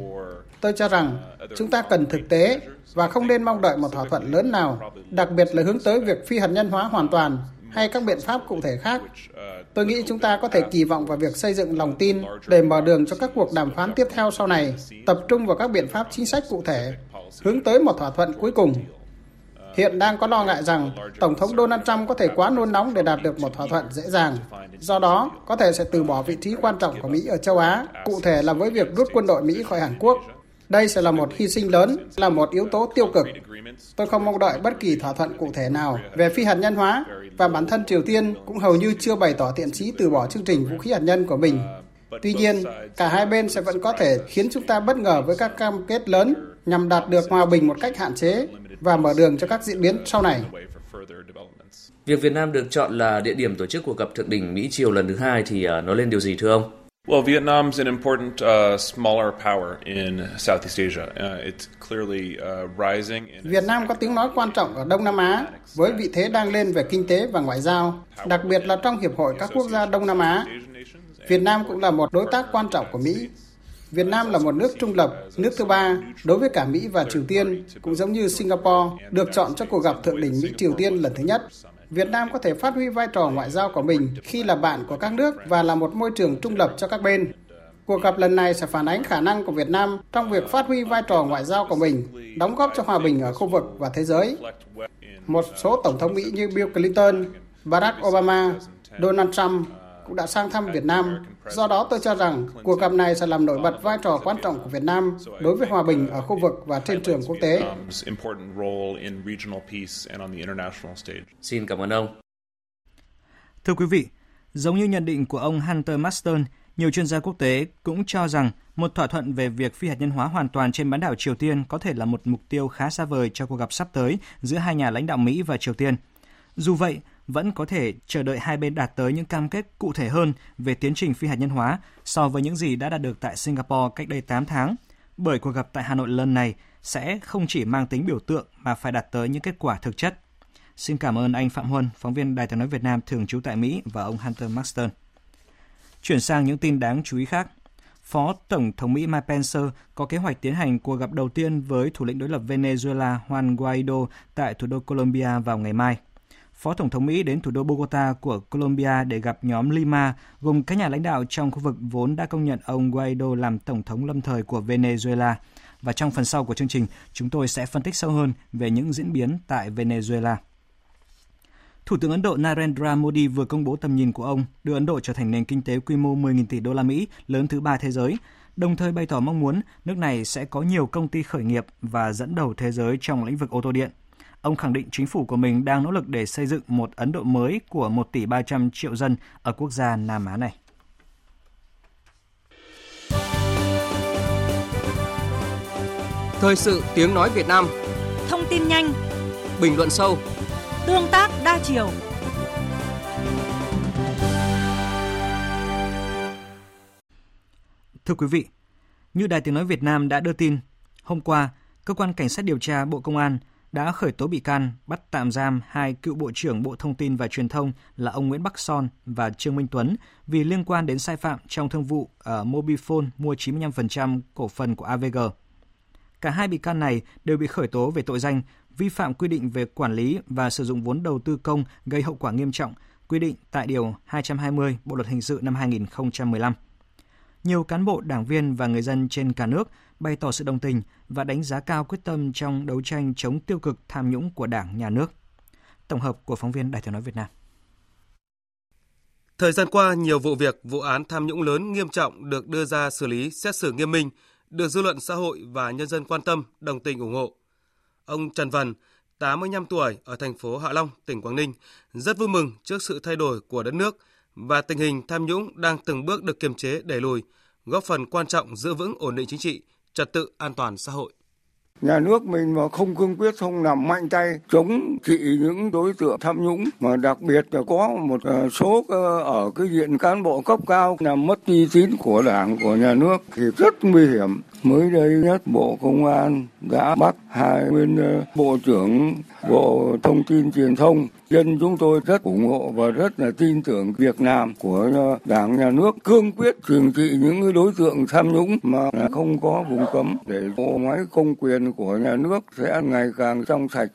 Tôi cho rằng chúng ta cần thực tế và không nên mong đợi một thỏa thuận lớn nào, đặc biệt là hướng tới việc phi hạt nhân hóa hoàn toàn hay các biện pháp cụ thể khác. Tôi nghĩ chúng ta có thể kỳ vọng vào việc xây dựng lòng tin để mở đường cho các cuộc đàm phán tiếp theo sau này, tập trung vào các biện pháp chính sách cụ thể, hướng tới một thỏa thuận cuối cùng. Hiện đang có lo ngại rằng Tổng thống Donald Trump có thể quá nôn nóng để đạt được một thỏa thuận dễ dàng. Do đó, có thể sẽ từ bỏ vị trí quan trọng của Mỹ ở châu Á, cụ thể là với việc rút quân đội Mỹ khỏi Hàn Quốc. Đây sẽ là một hy sinh lớn, là một yếu tố tiêu cực. Tôi không mong đợi bất kỳ thỏa thuận cụ thể nào về phi hạt nhân hóa và bản thân Triều Tiên cũng hầu như chưa bày tỏ thiện chí từ bỏ chương trình vũ khí hạt nhân của mình. Tuy nhiên, cả hai bên sẽ vẫn có thể khiến chúng ta bất ngờ với các cam kết lớn nhằm đạt được hòa bình một cách hạn chế và mở đường cho các diễn biến sau này. Việc Việt Nam được chọn là địa điểm tổ chức cuộc gặp thượng đỉnh Mỹ Triều lần thứ hai thì uh, nói lên điều gì thưa ông? Well, Vietnam's an important uh, smaller power in Southeast Asia. Uh, it's clearly uh, rising. In... Việt Nam có tiếng nói quan trọng ở Đông Nam Á với vị thế đang lên về kinh tế và ngoại giao, đặc biệt là trong hiệp hội các quốc gia Đông Nam Á. Việt Nam cũng là một đối tác quan trọng của Mỹ. Việt Nam là một nước trung lập, nước thứ ba đối với cả Mỹ và Triều Tiên, cũng giống như Singapore, được chọn cho cuộc gặp thượng đỉnh Mỹ-Triều Tiên lần thứ nhất. Việt Nam có thể phát huy vai trò ngoại giao của mình khi là bạn của các nước và là một môi trường trung lập cho các bên. Cuộc gặp lần này sẽ phản ánh khả năng của Việt Nam trong việc phát huy vai trò ngoại giao của mình, đóng góp cho hòa bình ở khu vực và thế giới. Một số tổng thống Mỹ như Bill Clinton, Barack Obama, Donald Trump cũng đã sang thăm Việt Nam. Do đó tôi cho rằng cuộc gặp này sẽ làm nổi bật vai trò quan trọng của Việt Nam đối với hòa bình ở khu vực và trên trường quốc tế. Xin cảm ơn ông. Thưa quý vị, giống như nhận định của ông Hunter Marston, nhiều chuyên gia quốc tế cũng cho rằng một thỏa thuận về việc phi hạt nhân hóa hoàn toàn trên bán đảo Triều Tiên có thể là một mục tiêu khá xa vời cho cuộc gặp sắp tới giữa hai nhà lãnh đạo Mỹ và Triều Tiên. Dù vậy, vẫn có thể chờ đợi hai bên đạt tới những cam kết cụ thể hơn về tiến trình phi hạt nhân hóa so với những gì đã đạt được tại Singapore cách đây 8 tháng, bởi cuộc gặp tại Hà Nội lần này sẽ không chỉ mang tính biểu tượng mà phải đạt tới những kết quả thực chất. Xin cảm ơn anh Phạm Huân, phóng viên Đài tiếng nói Việt Nam thường trú tại Mỹ và ông Hunter Marston. Chuyển sang những tin đáng chú ý khác. Phó Tổng thống Mỹ Mike Pence có kế hoạch tiến hành cuộc gặp đầu tiên với thủ lĩnh đối lập Venezuela Juan Guaido tại thủ đô Colombia vào ngày mai. Phó Tổng thống Mỹ đến thủ đô Bogota của Colombia để gặp nhóm Lima, gồm các nhà lãnh đạo trong khu vực vốn đã công nhận ông Guaido làm Tổng thống lâm thời của Venezuela. Và trong phần sau của chương trình, chúng tôi sẽ phân tích sâu hơn về những diễn biến tại Venezuela. Thủ tướng Ấn Độ Narendra Modi vừa công bố tầm nhìn của ông đưa Ấn Độ trở thành nền kinh tế quy mô 10.000 tỷ đô la Mỹ lớn thứ ba thế giới, đồng thời bày tỏ mong muốn nước này sẽ có nhiều công ty khởi nghiệp và dẫn đầu thế giới trong lĩnh vực ô tô điện. Ông khẳng định chính phủ của mình đang nỗ lực để xây dựng một Ấn Độ mới của 1 tỷ 300 triệu dân ở quốc gia Nam Á này. Thời sự tiếng nói Việt Nam. Thông tin nhanh. Bình luận sâu. Tương tác đa chiều. Thưa quý vị, như Đài Tiếng Nói Việt Nam đã đưa tin, hôm qua, Cơ quan Cảnh sát điều tra Bộ Công an đã khởi tố bị can, bắt tạm giam hai cựu Bộ trưởng Bộ Thông tin và Truyền thông là ông Nguyễn Bắc Son và Trương Minh Tuấn vì liên quan đến sai phạm trong thương vụ ở Mobifone mua 95% cổ phần của AVG. Cả hai bị can này đều bị khởi tố về tội danh vi phạm quy định về quản lý và sử dụng vốn đầu tư công gây hậu quả nghiêm trọng, quy định tại Điều 220 Bộ Luật Hình sự năm 2015. Nhiều cán bộ, đảng viên và người dân trên cả nước bày tỏ sự đồng tình và đánh giá cao quyết tâm trong đấu tranh chống tiêu cực tham nhũng của Đảng, Nhà nước. Tổng hợp của phóng viên Đài tiếng nói Việt Nam. Thời gian qua, nhiều vụ việc, vụ án tham nhũng lớn nghiêm trọng được đưa ra xử lý, xét xử nghiêm minh, được dư luận xã hội và nhân dân quan tâm, đồng tình ủng hộ. Ông Trần Văn, 85 tuổi ở thành phố Hạ Long, tỉnh Quảng Ninh, rất vui mừng trước sự thay đổi của đất nước và tình hình tham nhũng đang từng bước được kiềm chế đẩy lùi, góp phần quan trọng giữ vững ổn định chính trị, trật tự an toàn xã hội. Nhà nước mình mà không cương quyết, không làm mạnh tay chống trị những đối tượng tham nhũng, mà đặc biệt là có một ờ, số ờ, ở cái diện cán bộ cấp cao làm mất uy tín của đảng, của nhà nước, thì rất nguy hiểm. Mới đây nhất Bộ Công an đã bắt hai nguyên ờ, Bộ trưởng Bộ Thông tin Truyền thông. Dân chúng tôi rất ủng hộ và rất là tin tưởng việc làm của ờ, Đảng Nhà nước cương quyết trừng trị những đối tượng tham nhũng mà không có vùng cấm để bộ máy công quyền của nhà nước sẽ ngày càng trong sạch.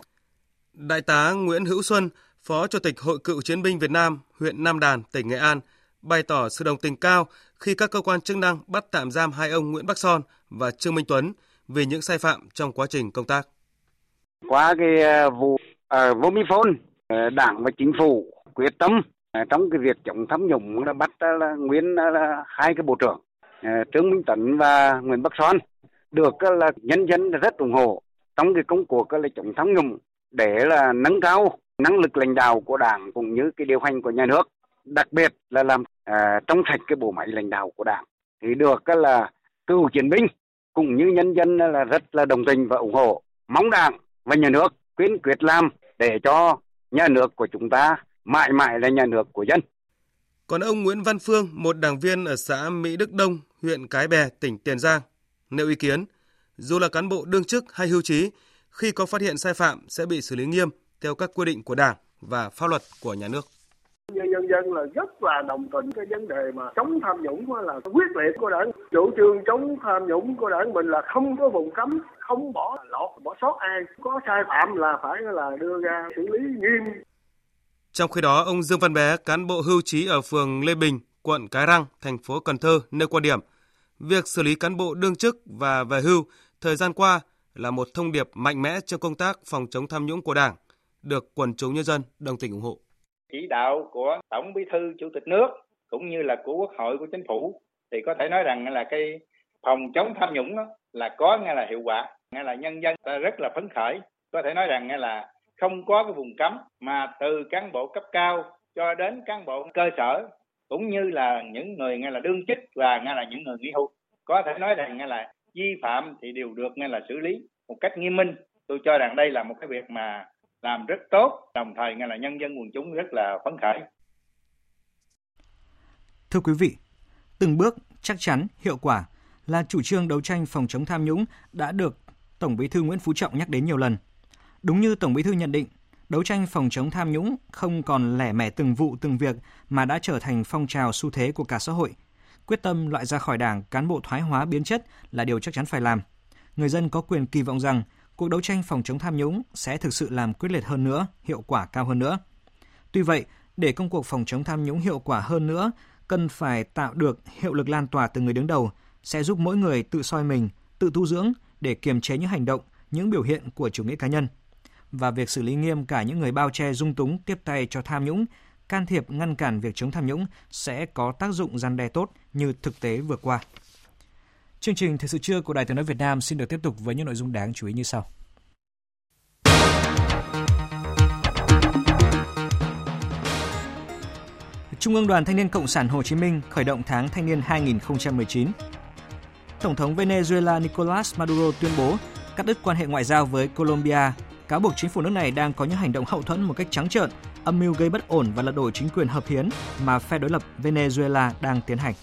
Đại tá Nguyễn Hữu Xuân, Phó Chủ tịch Hội Cựu Chiến binh Việt Nam, huyện Nam Đàn, tỉnh Nghệ An, bày tỏ sự đồng tình cao khi các cơ quan chức năng bắt tạm giam hai ông Nguyễn Bắc Son và Trương Minh Tuấn vì những sai phạm trong quá trình công tác. Qua cái ờ, vụ ờ, Ở Vomifone, ờ, Đảng và chính phủ quyết tâm trong cái việc chống tham nhũng là bắt là nguyên là hai cái bộ trưởng Trương Minh Tuấn và Nguyễn Bắc Son được là nhân dân rất ủng hộ trong cái công cuộc là chống tham nhũng để là nâng cao năng lực lãnh đạo của đảng cũng như cái điều hành của nhà nước đặc biệt là làm à, trong sạch cái bộ máy lãnh đạo của đảng thì được là cựu chiến binh cũng như nhân dân là rất là đồng tình và ủng hộ mong đảng và nhà nước quyến quyết làm để cho nhà nước của chúng ta mãi mãi là nhà nước của dân. Còn ông Nguyễn Văn Phương, một đảng viên ở xã Mỹ Đức Đông, huyện Cái Bè, tỉnh Tiền Giang, nêu ý kiến, dù là cán bộ đương chức hay hưu trí, khi có phát hiện sai phạm sẽ bị xử lý nghiêm theo các quy định của Đảng và pháp luật của nhà nước nhân dân là rất là đồng tình cái vấn đề mà chống tham nhũng là quyết liệt của đảng. Chủ trương chống tham nhũng của đảng mình là không có vùng cấm không bỏ lọt bỏ sót ai. Có sai phạm là phải là đưa ra xử lý nghiêm. Trong khi đó ông Dương Văn Bé cán bộ hưu trí ở phường Lê Bình quận Cái Răng thành phố Cần Thơ nêu quan điểm việc xử lý cán bộ đương chức và về hưu thời gian qua là một thông điệp mạnh mẽ cho công tác phòng chống tham nhũng của Đảng, được quần chúng nhân dân đồng tình ủng hộ chỉ đạo của tổng bí thư, chủ tịch nước, cũng như là của quốc hội, của chính phủ, thì có thể nói rằng là cái phòng chống tham nhũng đó là có nghe là hiệu quả nghe là nhân dân ta rất là phấn khởi. Có thể nói rằng nghe là không có cái vùng cấm mà từ cán bộ cấp cao cho đến cán bộ cơ sở, cũng như là những người nghe là đương chức và nghe là những người nghỉ hưu. Có thể nói rằng nghe là vi phạm thì đều được nghe là xử lý một cách nghiêm minh. Tôi cho rằng đây là một cái việc mà làm rất tốt, đồng thời nghe là nhân dân quần chúng rất là phấn khởi. Thưa quý vị, từng bước chắc chắn, hiệu quả là chủ trương đấu tranh phòng chống tham nhũng đã được Tổng Bí thư Nguyễn Phú Trọng nhắc đến nhiều lần. Đúng như Tổng Bí thư nhận định, đấu tranh phòng chống tham nhũng không còn lẻ mẻ từng vụ từng việc mà đã trở thành phong trào xu thế của cả xã hội. Quyết tâm loại ra khỏi Đảng cán bộ thoái hóa biến chất là điều chắc chắn phải làm. Người dân có quyền kỳ vọng rằng cuộc đấu tranh phòng chống tham nhũng sẽ thực sự làm quyết liệt hơn nữa, hiệu quả cao hơn nữa. Tuy vậy, để công cuộc phòng chống tham nhũng hiệu quả hơn nữa, cần phải tạo được hiệu lực lan tỏa từ người đứng đầu, sẽ giúp mỗi người tự soi mình, tự tu dưỡng để kiềm chế những hành động, những biểu hiện của chủ nghĩa cá nhân. Và việc xử lý nghiêm cả những người bao che dung túng tiếp tay cho tham nhũng, can thiệp ngăn cản việc chống tham nhũng sẽ có tác dụng gian đe tốt như thực tế vừa qua. Chương trình Thời sự trưa của Đài Tiếng nói Việt Nam xin được tiếp tục với những nội dung đáng chú ý như sau. Trung ương Đoàn Thanh niên Cộng sản Hồ Chí Minh khởi động tháng thanh niên 2019. Tổng thống Venezuela Nicolas Maduro tuyên bố cắt đứt quan hệ ngoại giao với Colombia, cáo buộc chính phủ nước này đang có những hành động hậu thuẫn một cách trắng trợn, âm mưu gây bất ổn và lật đổ chính quyền hợp hiến mà phe đối lập Venezuela đang tiến hành.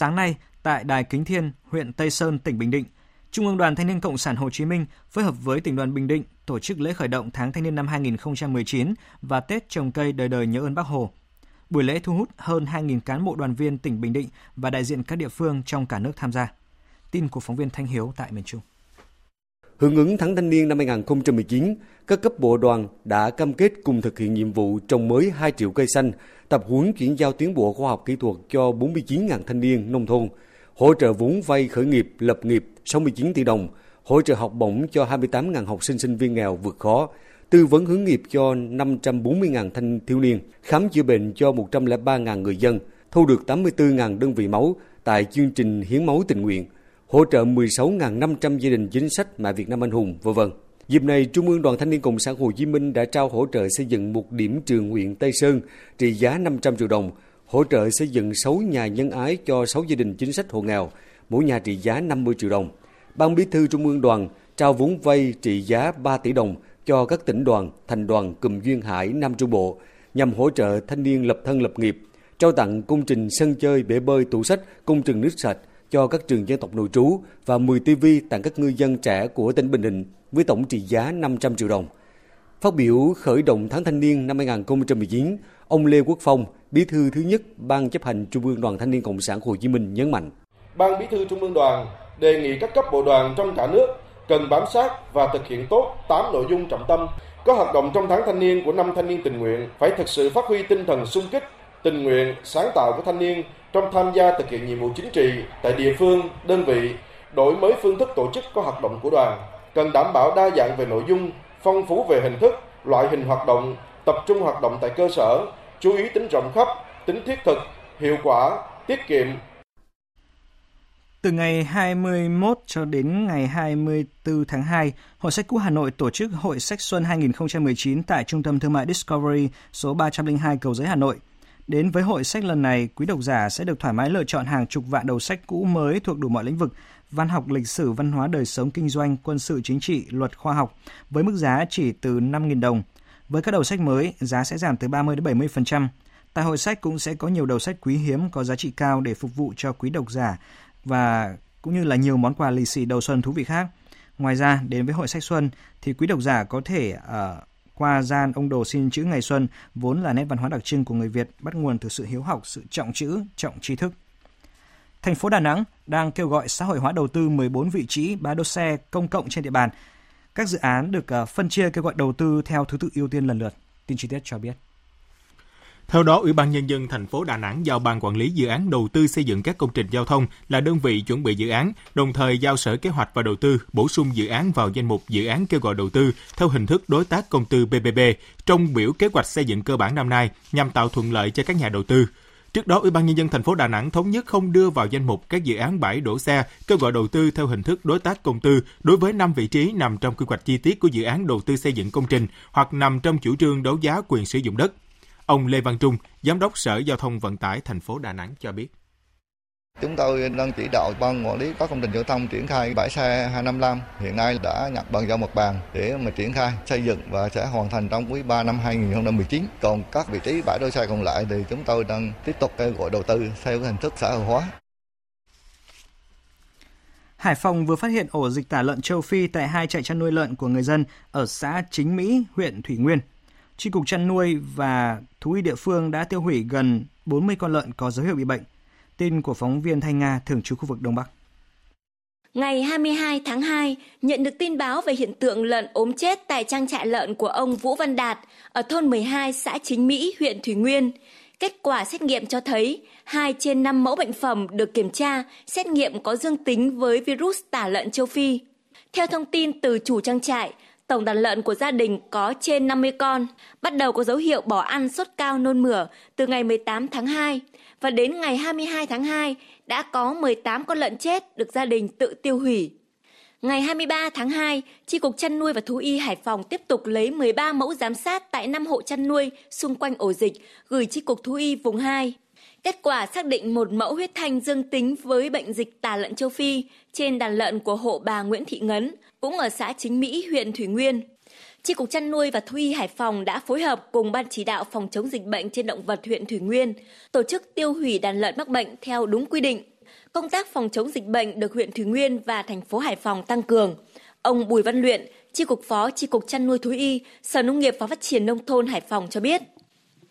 Sáng nay, tại Đài Kính Thiên, huyện Tây Sơn, tỉnh Bình Định, Trung ương Đoàn Thanh niên Cộng sản Hồ Chí Minh phối hợp với tỉnh đoàn Bình Định tổ chức lễ khởi động tháng thanh niên năm 2019 và Tết trồng cây đời đời nhớ ơn Bác Hồ. Buổi lễ thu hút hơn 2.000 cán bộ đoàn viên tỉnh Bình Định và đại diện các địa phương trong cả nước tham gia. Tin của phóng viên Thanh Hiếu tại miền Trung. Hưởng ứng tháng thanh niên năm 2019, các cấp bộ đoàn đã cam kết cùng thực hiện nhiệm vụ trồng mới 2 triệu cây xanh, tập huấn chuyển giao tiến bộ khoa học kỹ thuật cho 49.000 thanh niên nông thôn, hỗ trợ vốn vay khởi nghiệp, lập nghiệp 69 tỷ đồng, hỗ trợ học bổng cho 28.000 học sinh sinh viên nghèo vượt khó, tư vấn hướng nghiệp cho 540.000 thanh thiếu niên, khám chữa bệnh cho 103.000 người dân, thu được 84.000 đơn vị máu tại chương trình hiến máu tình nguyện – hỗ trợ 16.500 gia đình chính sách mẹ Việt Nam anh hùng, v.v. Dịp này, Trung ương Đoàn Thanh niên Cộng sản Hồ Chí Minh đã trao hỗ trợ xây dựng một điểm trường huyện Tây Sơn trị giá 500 triệu đồng, hỗ trợ xây dựng 6 nhà nhân ái cho 6 gia đình chính sách hộ nghèo, mỗi nhà trị giá 50 triệu đồng. Ban Bí thư Trung ương Đoàn trao vốn vay trị giá 3 tỷ đồng cho các tỉnh đoàn, thành đoàn cụm Duyên Hải, Nam Trung Bộ nhằm hỗ trợ thanh niên lập thân lập nghiệp, trao tặng công trình sân chơi, bể bơi, tủ sách, công trình nước sạch, cho các trường dân tộc nội trú và 10 TV tặng các ngư dân trẻ của tỉnh Bình Định với tổng trị giá 500 triệu đồng. Phát biểu khởi động tháng thanh niên năm 2019, ông Lê Quốc Phong, bí thư thứ nhất Ban chấp hành Trung ương Đoàn Thanh niên Cộng sản Hồ Chí Minh nhấn mạnh. Ban bí thư Trung ương Đoàn đề nghị các cấp bộ đoàn trong cả nước cần bám sát và thực hiện tốt 8 nội dung trọng tâm có hoạt động trong tháng thanh niên của năm thanh niên tình nguyện phải thực sự phát huy tinh thần sung kích, tình nguyện, sáng tạo của thanh niên trong tham gia thực hiện nhiệm vụ chính trị tại địa phương, đơn vị, đổi mới phương thức tổ chức có hoạt động của đoàn, cần đảm bảo đa dạng về nội dung, phong phú về hình thức, loại hình hoạt động, tập trung hoạt động tại cơ sở, chú ý tính rộng khắp, tính thiết thực, hiệu quả, tiết kiệm, từ ngày 21 cho đến ngày 24 tháng 2, Hội sách cũ Hà Nội tổ chức Hội sách Xuân 2019 tại Trung tâm Thương mại Discovery số 302 Cầu Giấy Hà Nội. Đến với hội sách lần này, quý độc giả sẽ được thoải mái lựa chọn hàng chục vạn đầu sách cũ mới thuộc đủ mọi lĩnh vực, văn học, lịch sử, văn hóa, đời sống, kinh doanh, quân sự, chính trị, luật khoa học, với mức giá chỉ từ 5.000 đồng. Với các đầu sách mới, giá sẽ giảm từ 30 đến 70%. Tại hội sách cũng sẽ có nhiều đầu sách quý hiếm có giá trị cao để phục vụ cho quý độc giả và cũng như là nhiều món quà lì xì đầu xuân thú vị khác. Ngoài ra, đến với hội sách xuân thì quý độc giả có thể uh, qua gian ông đồ xin chữ ngày xuân vốn là nét văn hóa đặc trưng của người Việt bắt nguồn từ sự hiếu học, sự trọng chữ, trọng tri thức. Thành phố Đà Nẵng đang kêu gọi xã hội hóa đầu tư 14 vị trí bãi đỗ xe công cộng trên địa bàn. Các dự án được ờ, phân chia kêu gọi đầu tư theo thứ tự ưu tiên lần lượt. Tin chi tiết cho biết. Theo đó, Ủy ban Nhân dân thành phố Đà Nẵng giao Ban Quản lý Dự án Đầu tư xây dựng các công trình giao thông là đơn vị chuẩn bị dự án, đồng thời giao Sở Kế hoạch và Đầu tư bổ sung dự án vào danh mục dự án kêu gọi đầu tư theo hình thức đối tác công tư PPP trong biểu kế hoạch xây dựng cơ bản năm nay nhằm tạo thuận lợi cho các nhà đầu tư. Trước đó, Ủy ban nhân dân thành phố Đà Nẵng thống nhất không đưa vào danh mục các dự án bãi đổ xe kêu gọi đầu tư theo hình thức đối tác công tư đối với 5 vị trí nằm trong quy hoạch chi tiết của dự án đầu tư xây dựng công trình hoặc nằm trong chủ trương đấu giá quyền sử dụng đất. Ông Lê Văn Trung, Giám đốc Sở Giao thông Vận tải thành phố Đà Nẵng cho biết. Chúng tôi đang chỉ đạo ban quản lý các công trình giao thông triển khai bãi xe 255 hiện nay đã nhận bàn giao mặt bằng để mà triển khai xây dựng và sẽ hoàn thành trong quý 3 năm 2019. Còn các vị trí bãi đỗ xe còn lại thì chúng tôi đang tiếp tục kêu gọi đầu tư theo hình thức xã hội hóa. Hải Phòng vừa phát hiện ổ dịch tả lợn châu Phi tại hai trại chăn nuôi lợn của người dân ở xã Chính Mỹ, huyện Thủy Nguyên. Tri cục chăn nuôi và thú y địa phương đã tiêu hủy gần 40 con lợn có dấu hiệu bị bệnh. Tin của phóng viên Thanh Nga thường trú khu vực Đông Bắc. Ngày 22 tháng 2, nhận được tin báo về hiện tượng lợn ốm chết tại trang trại lợn của ông Vũ Văn Đạt ở thôn 12 xã Chính Mỹ, huyện Thủy Nguyên. Kết quả xét nghiệm cho thấy 2 trên 5 mẫu bệnh phẩm được kiểm tra, xét nghiệm có dương tính với virus tả lợn châu Phi. Theo thông tin từ chủ trang trại, Tổng đàn lợn của gia đình có trên 50 con, bắt đầu có dấu hiệu bỏ ăn sốt cao nôn mửa từ ngày 18 tháng 2 và đến ngày 22 tháng 2 đã có 18 con lợn chết được gia đình tự tiêu hủy. Ngày 23 tháng 2, tri cục chăn nuôi và thú y Hải Phòng tiếp tục lấy 13 mẫu giám sát tại 5 hộ chăn nuôi xung quanh ổ dịch gửi tri cục thú y vùng 2. Kết quả xác định một mẫu huyết thanh dương tính với bệnh dịch tả lợn châu Phi trên đàn lợn của hộ bà Nguyễn Thị Ngấn, cũng ở xã Chính Mỹ, huyện Thủy Nguyên. Chi cục chăn nuôi và thú y Hải Phòng đã phối hợp cùng ban chỉ đạo phòng chống dịch bệnh trên động vật huyện Thủy Nguyên tổ chức tiêu hủy đàn lợn mắc bệnh theo đúng quy định. Công tác phòng chống dịch bệnh được huyện Thủy Nguyên và thành phố Hải Phòng tăng cường. Ông Bùi Văn Luyện, Chi cục Phó Chi cục chăn nuôi thú y, Sở Nông nghiệp và Phát triển nông thôn Hải Phòng cho biết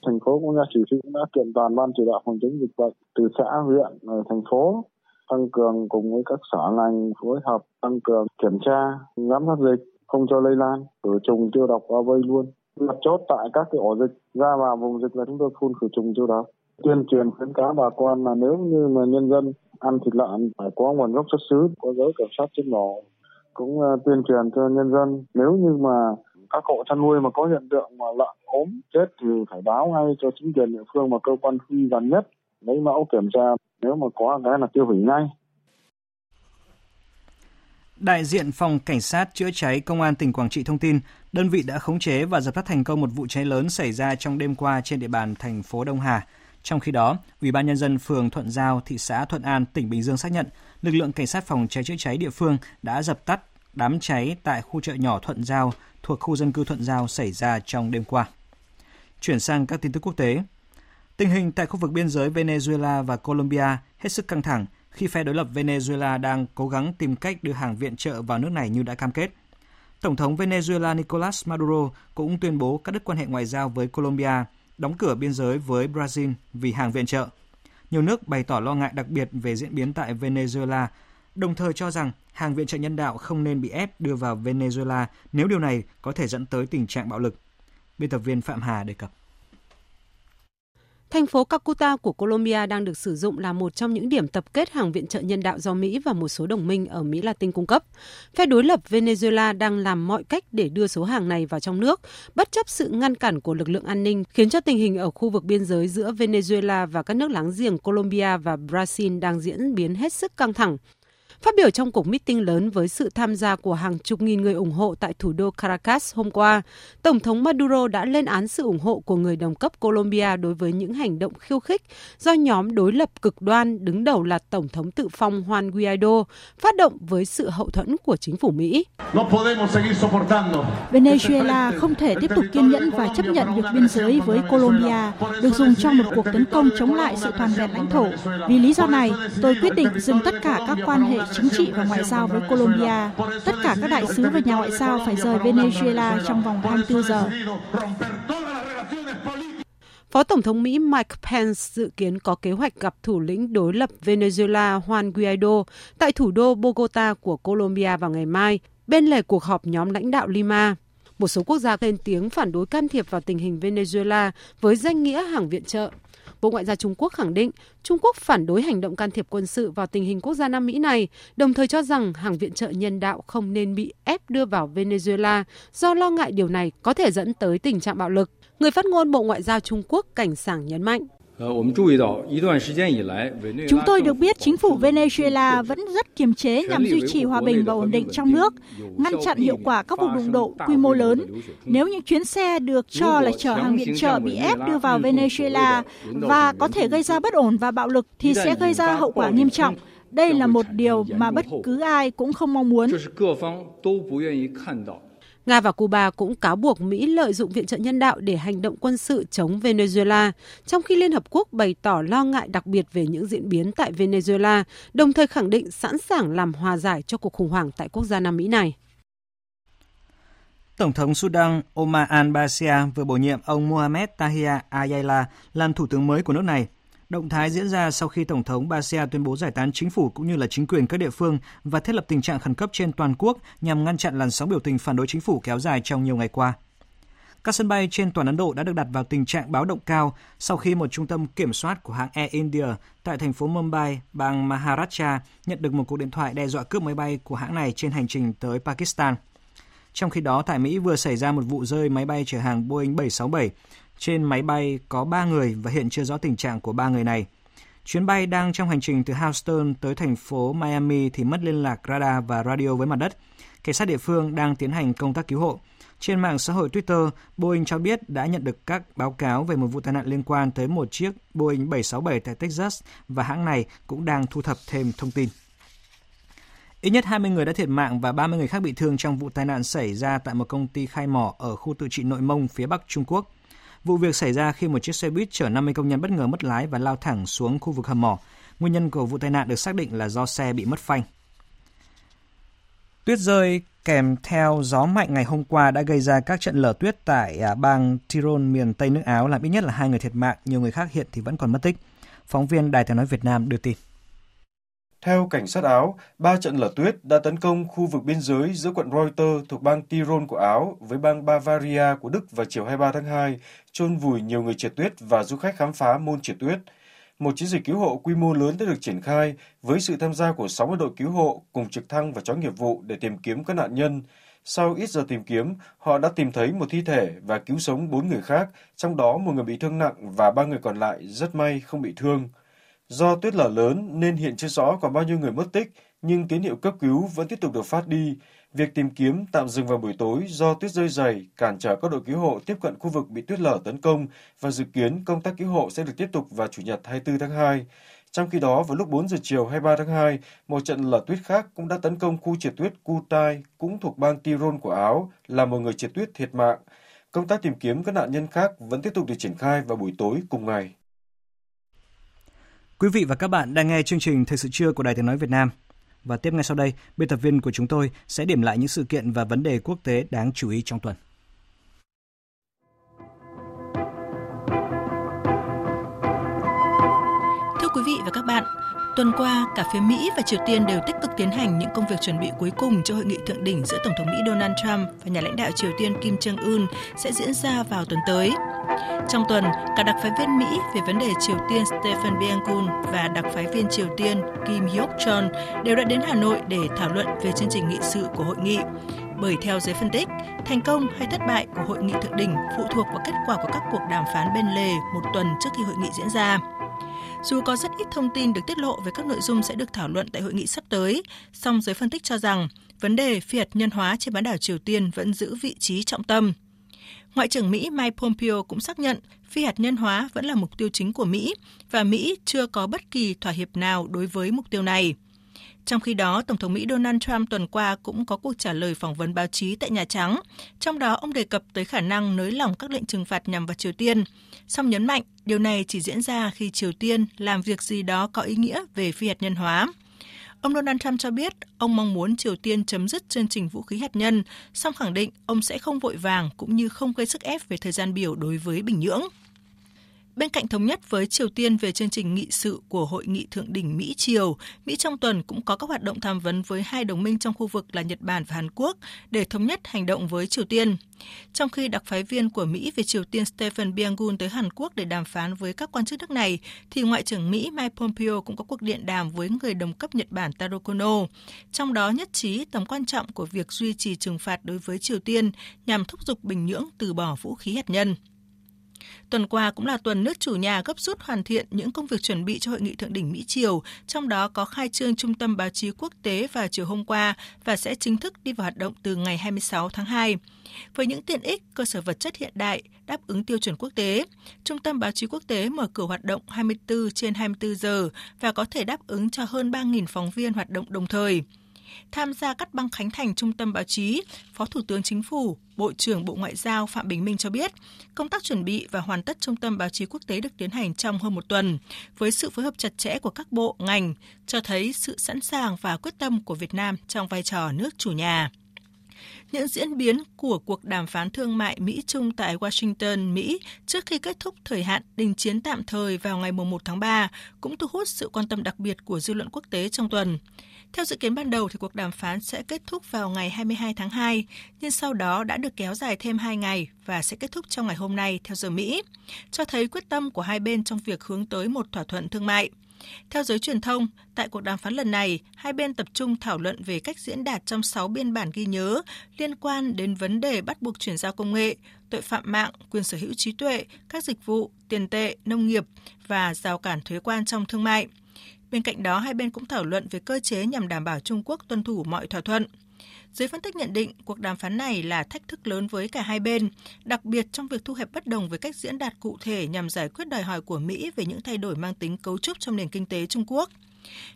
thành phố cũng ra chỉ thị đã kiện toàn ban chỉ đạo phòng chống dịch bệnh từ xã huyện thành phố tăng cường cùng với các sở ngành phối hợp tăng cường kiểm tra giám sát dịch không cho lây lan. Khử trùng tiêu độc bao vây luôn. Mặt chốt tại các cái ổ dịch ra vào vùng dịch là chúng tôi phun khử trùng tiêu độc. Tuyên truyền khuyến cáo bà con là nếu như mà nhân dân ăn thịt lợn phải có nguồn gốc xuất xứ có giấy kiểm soát trên mỏ cũng uh, tuyên truyền cho nhân dân. Nếu như mà các hộ chăn nuôi mà có hiện tượng mà lợn ốm chết thì phải báo ngay cho chính quyền địa phương và cơ quan thú y gần nhất lấy mẫu kiểm tra nếu mà có cái là tiêu hủy ngay Đại diện Phòng Cảnh sát Chữa cháy Công an tỉnh Quảng Trị thông tin, đơn vị đã khống chế và dập tắt thành công một vụ cháy lớn xảy ra trong đêm qua trên địa bàn thành phố Đông Hà. Trong khi đó, Ủy ban nhân dân phường Thuận Giao, thị xã Thuận An, tỉnh Bình Dương xác nhận, lực lượng cảnh sát phòng cháy chữa cháy địa phương đã dập tắt đám cháy tại khu chợ nhỏ Thuận Giao thuộc khu dân cư Thuận Giao xảy ra trong đêm qua. Chuyển sang các tin tức quốc tế. Tình hình tại khu vực biên giới Venezuela và Colombia hết sức căng thẳng khi phe đối lập Venezuela đang cố gắng tìm cách đưa hàng viện trợ vào nước này như đã cam kết. Tổng thống Venezuela Nicolas Maduro cũng tuyên bố cắt đứt quan hệ ngoại giao với Colombia, đóng cửa biên giới với Brazil vì hàng viện trợ. Nhiều nước bày tỏ lo ngại đặc biệt về diễn biến tại Venezuela, đồng thời cho rằng hàng viện trợ nhân đạo không nên bị ép đưa vào Venezuela nếu điều này có thể dẫn tới tình trạng bạo lực. Biên tập viên Phạm Hà đề cập. Thành phố Calcutta của Colombia đang được sử dụng là một trong những điểm tập kết hàng viện trợ nhân đạo do Mỹ và một số đồng minh ở Mỹ Latin cung cấp. Phe đối lập Venezuela đang làm mọi cách để đưa số hàng này vào trong nước, bất chấp sự ngăn cản của lực lượng an ninh, khiến cho tình hình ở khu vực biên giới giữa Venezuela và các nước láng giềng Colombia và Brazil đang diễn biến hết sức căng thẳng. Phát biểu trong cuộc meeting lớn với sự tham gia của hàng chục nghìn người ủng hộ tại thủ đô Caracas hôm qua, Tổng thống Maduro đã lên án sự ủng hộ của người đồng cấp Colombia đối với những hành động khiêu khích do nhóm đối lập cực đoan đứng đầu là Tổng thống tự phong Juan Guaido phát động với sự hậu thuẫn của chính phủ Mỹ. Venezuela không thể tiếp tục kiên nhẫn và chấp nhận việc biên giới với Colombia được dùng trong một cuộc tấn công chống lại sự toàn vẹn lãnh thổ. Vì lý do này, tôi quyết định dừng tất cả các quan hệ chính trị và ngoại giao với Colombia. Tất cả các đại sứ và nhà ngoại giao phải rời Venezuela trong vòng 24 giờ. Phó Tổng thống Mỹ Mike Pence dự kiến có kế hoạch gặp thủ lĩnh đối lập Venezuela Juan Guaido tại thủ đô Bogota của Colombia vào ngày mai, bên lề cuộc họp nhóm lãnh đạo Lima. Một số quốc gia lên tiếng phản đối can thiệp vào tình hình Venezuela với danh nghĩa hàng viện trợ. Bộ Ngoại giao Trung Quốc khẳng định Trung Quốc phản đối hành động can thiệp quân sự vào tình hình quốc gia Nam Mỹ này, đồng thời cho rằng hàng viện trợ nhân đạo không nên bị ép đưa vào Venezuela do lo ngại điều này có thể dẫn tới tình trạng bạo lực. Người phát ngôn Bộ Ngoại giao Trung Quốc Cảnh sảng nhấn mạnh. Chúng tôi được biết chính phủ Venezuela vẫn rất kiềm chế nhằm duy trì hòa bình và ổn định trong nước, ngăn chặn hiệu quả các vụ đụng độ quy mô lớn. Nếu những chuyến xe được cho là chở hàng viện trợ bị ép đưa vào Venezuela và có thể gây ra bất ổn và bạo lực thì sẽ gây ra hậu quả nghiêm trọng. Đây là một điều mà bất cứ ai cũng không mong muốn. Nga và Cuba cũng cáo buộc Mỹ lợi dụng viện trợ nhân đạo để hành động quân sự chống Venezuela, trong khi Liên Hợp Quốc bày tỏ lo ngại đặc biệt về những diễn biến tại Venezuela, đồng thời khẳng định sẵn sàng làm hòa giải cho cuộc khủng hoảng tại quốc gia Nam Mỹ này. Tổng thống Sudan Omar al-Bashir vừa bổ nhiệm ông Mohamed Tahir Ayala làm thủ tướng mới của nước này – Động thái diễn ra sau khi Tổng thống Basia tuyên bố giải tán chính phủ cũng như là chính quyền các địa phương và thiết lập tình trạng khẩn cấp trên toàn quốc nhằm ngăn chặn làn sóng biểu tình phản đối chính phủ kéo dài trong nhiều ngày qua. Các sân bay trên toàn Ấn Độ đã được đặt vào tình trạng báo động cao sau khi một trung tâm kiểm soát của hãng Air India tại thành phố Mumbai, bang Maharashtra nhận được một cuộc điện thoại đe dọa cướp máy bay của hãng này trên hành trình tới Pakistan. Trong khi đó, tại Mỹ vừa xảy ra một vụ rơi máy bay chở hàng Boeing 767 trên máy bay có 3 người và hiện chưa rõ tình trạng của ba người này. Chuyến bay đang trong hành trình từ Houston tới thành phố Miami thì mất liên lạc radar và radio với mặt đất. Cảnh sát địa phương đang tiến hành công tác cứu hộ. Trên mạng xã hội Twitter, Boeing cho biết đã nhận được các báo cáo về một vụ tai nạn liên quan tới một chiếc Boeing 767 tại Texas và hãng này cũng đang thu thập thêm thông tin. Ít nhất 20 người đã thiệt mạng và 30 người khác bị thương trong vụ tai nạn xảy ra tại một công ty khai mỏ ở khu tự trị Nội Mông phía Bắc Trung Quốc. Vụ việc xảy ra khi một chiếc xe buýt chở 50 công nhân bất ngờ mất lái và lao thẳng xuống khu vực hầm mỏ. Nguyên nhân của vụ tai nạn được xác định là do xe bị mất phanh. Tuyết rơi kèm theo gió mạnh ngày hôm qua đã gây ra các trận lở tuyết tại à, bang Tyrol miền Tây nước Áo làm ít nhất là hai người thiệt mạng, nhiều người khác hiện thì vẫn còn mất tích. Phóng viên Đài tiếng nói Việt Nam đưa tin. Theo cảnh sát Áo, ba trận lở tuyết đã tấn công khu vực biên giới giữa quận Reuter thuộc bang Tyrol của Áo với bang Bavaria của Đức vào chiều 23 tháng 2, chôn vùi nhiều người trượt tuyết và du khách khám phá môn trượt tuyết. Một chiến dịch cứu hộ quy mô lớn đã được triển khai với sự tham gia của 60 đội cứu hộ cùng trực thăng và chó nghiệp vụ để tìm kiếm các nạn nhân. Sau ít giờ tìm kiếm, họ đã tìm thấy một thi thể và cứu sống bốn người khác, trong đó một người bị thương nặng và ba người còn lại rất may không bị thương. Do tuyết lở lớn nên hiện chưa rõ còn bao nhiêu người mất tích, nhưng tín hiệu cấp cứu vẫn tiếp tục được phát đi. Việc tìm kiếm tạm dừng vào buổi tối do tuyết rơi dày cản trở các đội cứu hộ tiếp cận khu vực bị tuyết lở tấn công và dự kiến công tác cứu hộ sẽ được tiếp tục vào Chủ nhật 24 tháng 2. Trong khi đó, vào lúc 4 giờ chiều 23 tháng 2, một trận lở tuyết khác cũng đã tấn công khu trượt tuyết Kutai, cũng thuộc bang Tyrol của Áo, làm một người trượt tuyết thiệt mạng. Công tác tìm kiếm các nạn nhân khác vẫn tiếp tục được triển khai vào buổi tối cùng ngày. Quý vị và các bạn đang nghe chương trình Thời sự trưa của Đài Tiếng Nói Việt Nam. Và tiếp ngay sau đây, biên tập viên của chúng tôi sẽ điểm lại những sự kiện và vấn đề quốc tế đáng chú ý trong tuần. Thưa quý vị và các bạn, Tuần qua, cả phía Mỹ và Triều Tiên đều tích cực tiến hành những công việc chuẩn bị cuối cùng cho hội nghị thượng đỉnh giữa Tổng thống Mỹ Donald Trump và nhà lãnh đạo Triều Tiên Kim Jong-un sẽ diễn ra vào tuần tới. Trong tuần, cả đặc phái viên Mỹ về vấn đề Triều Tiên Stephen Biegun và đặc phái viên Triều Tiên Kim Hyok Chon đều đã đến Hà Nội để thảo luận về chương trình nghị sự của hội nghị. Bởi theo giới phân tích, thành công hay thất bại của hội nghị thượng đỉnh phụ thuộc vào kết quả của các cuộc đàm phán bên lề một tuần trước khi hội nghị diễn ra. Dù có rất ít thông tin được tiết lộ về các nội dung sẽ được thảo luận tại hội nghị sắp tới, song giới phân tích cho rằng vấn đề phi hạt nhân hóa trên bán đảo Triều Tiên vẫn giữ vị trí trọng tâm. Ngoại trưởng Mỹ Mike Pompeo cũng xác nhận phi hạt nhân hóa vẫn là mục tiêu chính của Mỹ và Mỹ chưa có bất kỳ thỏa hiệp nào đối với mục tiêu này. Trong khi đó, Tổng thống Mỹ Donald Trump tuần qua cũng có cuộc trả lời phỏng vấn báo chí tại Nhà Trắng. Trong đó, ông đề cập tới khả năng nới lỏng các lệnh trừng phạt nhằm vào Triều Tiên, song nhấn mạnh điều này chỉ diễn ra khi Triều Tiên làm việc gì đó có ý nghĩa về phi hạt nhân hóa. Ông Donald Trump cho biết ông mong muốn Triều Tiên chấm dứt chương trình vũ khí hạt nhân, song khẳng định ông sẽ không vội vàng cũng như không gây sức ép về thời gian biểu đối với Bình Nhưỡng. Bên cạnh thống nhất với Triều Tiên về chương trình nghị sự của Hội nghị Thượng đỉnh Mỹ-Triều, Mỹ trong tuần cũng có các hoạt động tham vấn với hai đồng minh trong khu vực là Nhật Bản và Hàn Quốc để thống nhất hành động với Triều Tiên. Trong khi đặc phái viên của Mỹ về Triều Tiên Stephen Biegun tới Hàn Quốc để đàm phán với các quan chức nước này, thì Ngoại trưởng Mỹ Mike Pompeo cũng có cuộc điện đàm với người đồng cấp Nhật Bản Taro Kono, trong đó nhất trí tầm quan trọng của việc duy trì trừng phạt đối với Triều Tiên nhằm thúc giục Bình Nhưỡng từ bỏ vũ khí hạt nhân. Tuần qua cũng là tuần nước chủ nhà gấp rút hoàn thiện những công việc chuẩn bị cho hội nghị thượng đỉnh Mỹ Triều, trong đó có khai trương Trung tâm Báo chí Quốc tế vào chiều hôm qua và sẽ chính thức đi vào hoạt động từ ngày 26 tháng 2. Với những tiện ích, cơ sở vật chất hiện đại, đáp ứng tiêu chuẩn quốc tế, Trung tâm Báo chí Quốc tế mở cửa hoạt động 24 trên 24 giờ và có thể đáp ứng cho hơn 3.000 phóng viên hoạt động đồng thời. Tham gia cắt băng khánh thành Trung tâm Báo chí, Phó Thủ tướng Chính phủ, Bộ trưởng Bộ Ngoại giao Phạm Bình Minh cho biết, công tác chuẩn bị và hoàn tất Trung tâm Báo chí Quốc tế được tiến hành trong hơn một tuần, với sự phối hợp chặt chẽ của các bộ, ngành, cho thấy sự sẵn sàng và quyết tâm của Việt Nam trong vai trò nước chủ nhà. Những diễn biến của cuộc đàm phán thương mại Mỹ-Trung tại Washington, Mỹ trước khi kết thúc thời hạn đình chiến tạm thời vào ngày 1 tháng 3 cũng thu hút sự quan tâm đặc biệt của dư luận quốc tế trong tuần. Theo dự kiến ban đầu thì cuộc đàm phán sẽ kết thúc vào ngày 22 tháng 2, nhưng sau đó đã được kéo dài thêm 2 ngày và sẽ kết thúc trong ngày hôm nay theo giờ Mỹ, cho thấy quyết tâm của hai bên trong việc hướng tới một thỏa thuận thương mại. Theo giới truyền thông, tại cuộc đàm phán lần này, hai bên tập trung thảo luận về cách diễn đạt trong 6 biên bản ghi nhớ liên quan đến vấn đề bắt buộc chuyển giao công nghệ, tội phạm mạng, quyền sở hữu trí tuệ, các dịch vụ, tiền tệ, nông nghiệp và rào cản thuế quan trong thương mại. Bên cạnh đó, hai bên cũng thảo luận về cơ chế nhằm đảm bảo Trung Quốc tuân thủ mọi thỏa thuận. Giới phân tích nhận định cuộc đàm phán này là thách thức lớn với cả hai bên, đặc biệt trong việc thu hẹp bất đồng với cách diễn đạt cụ thể nhằm giải quyết đòi hỏi của Mỹ về những thay đổi mang tính cấu trúc trong nền kinh tế Trung Quốc.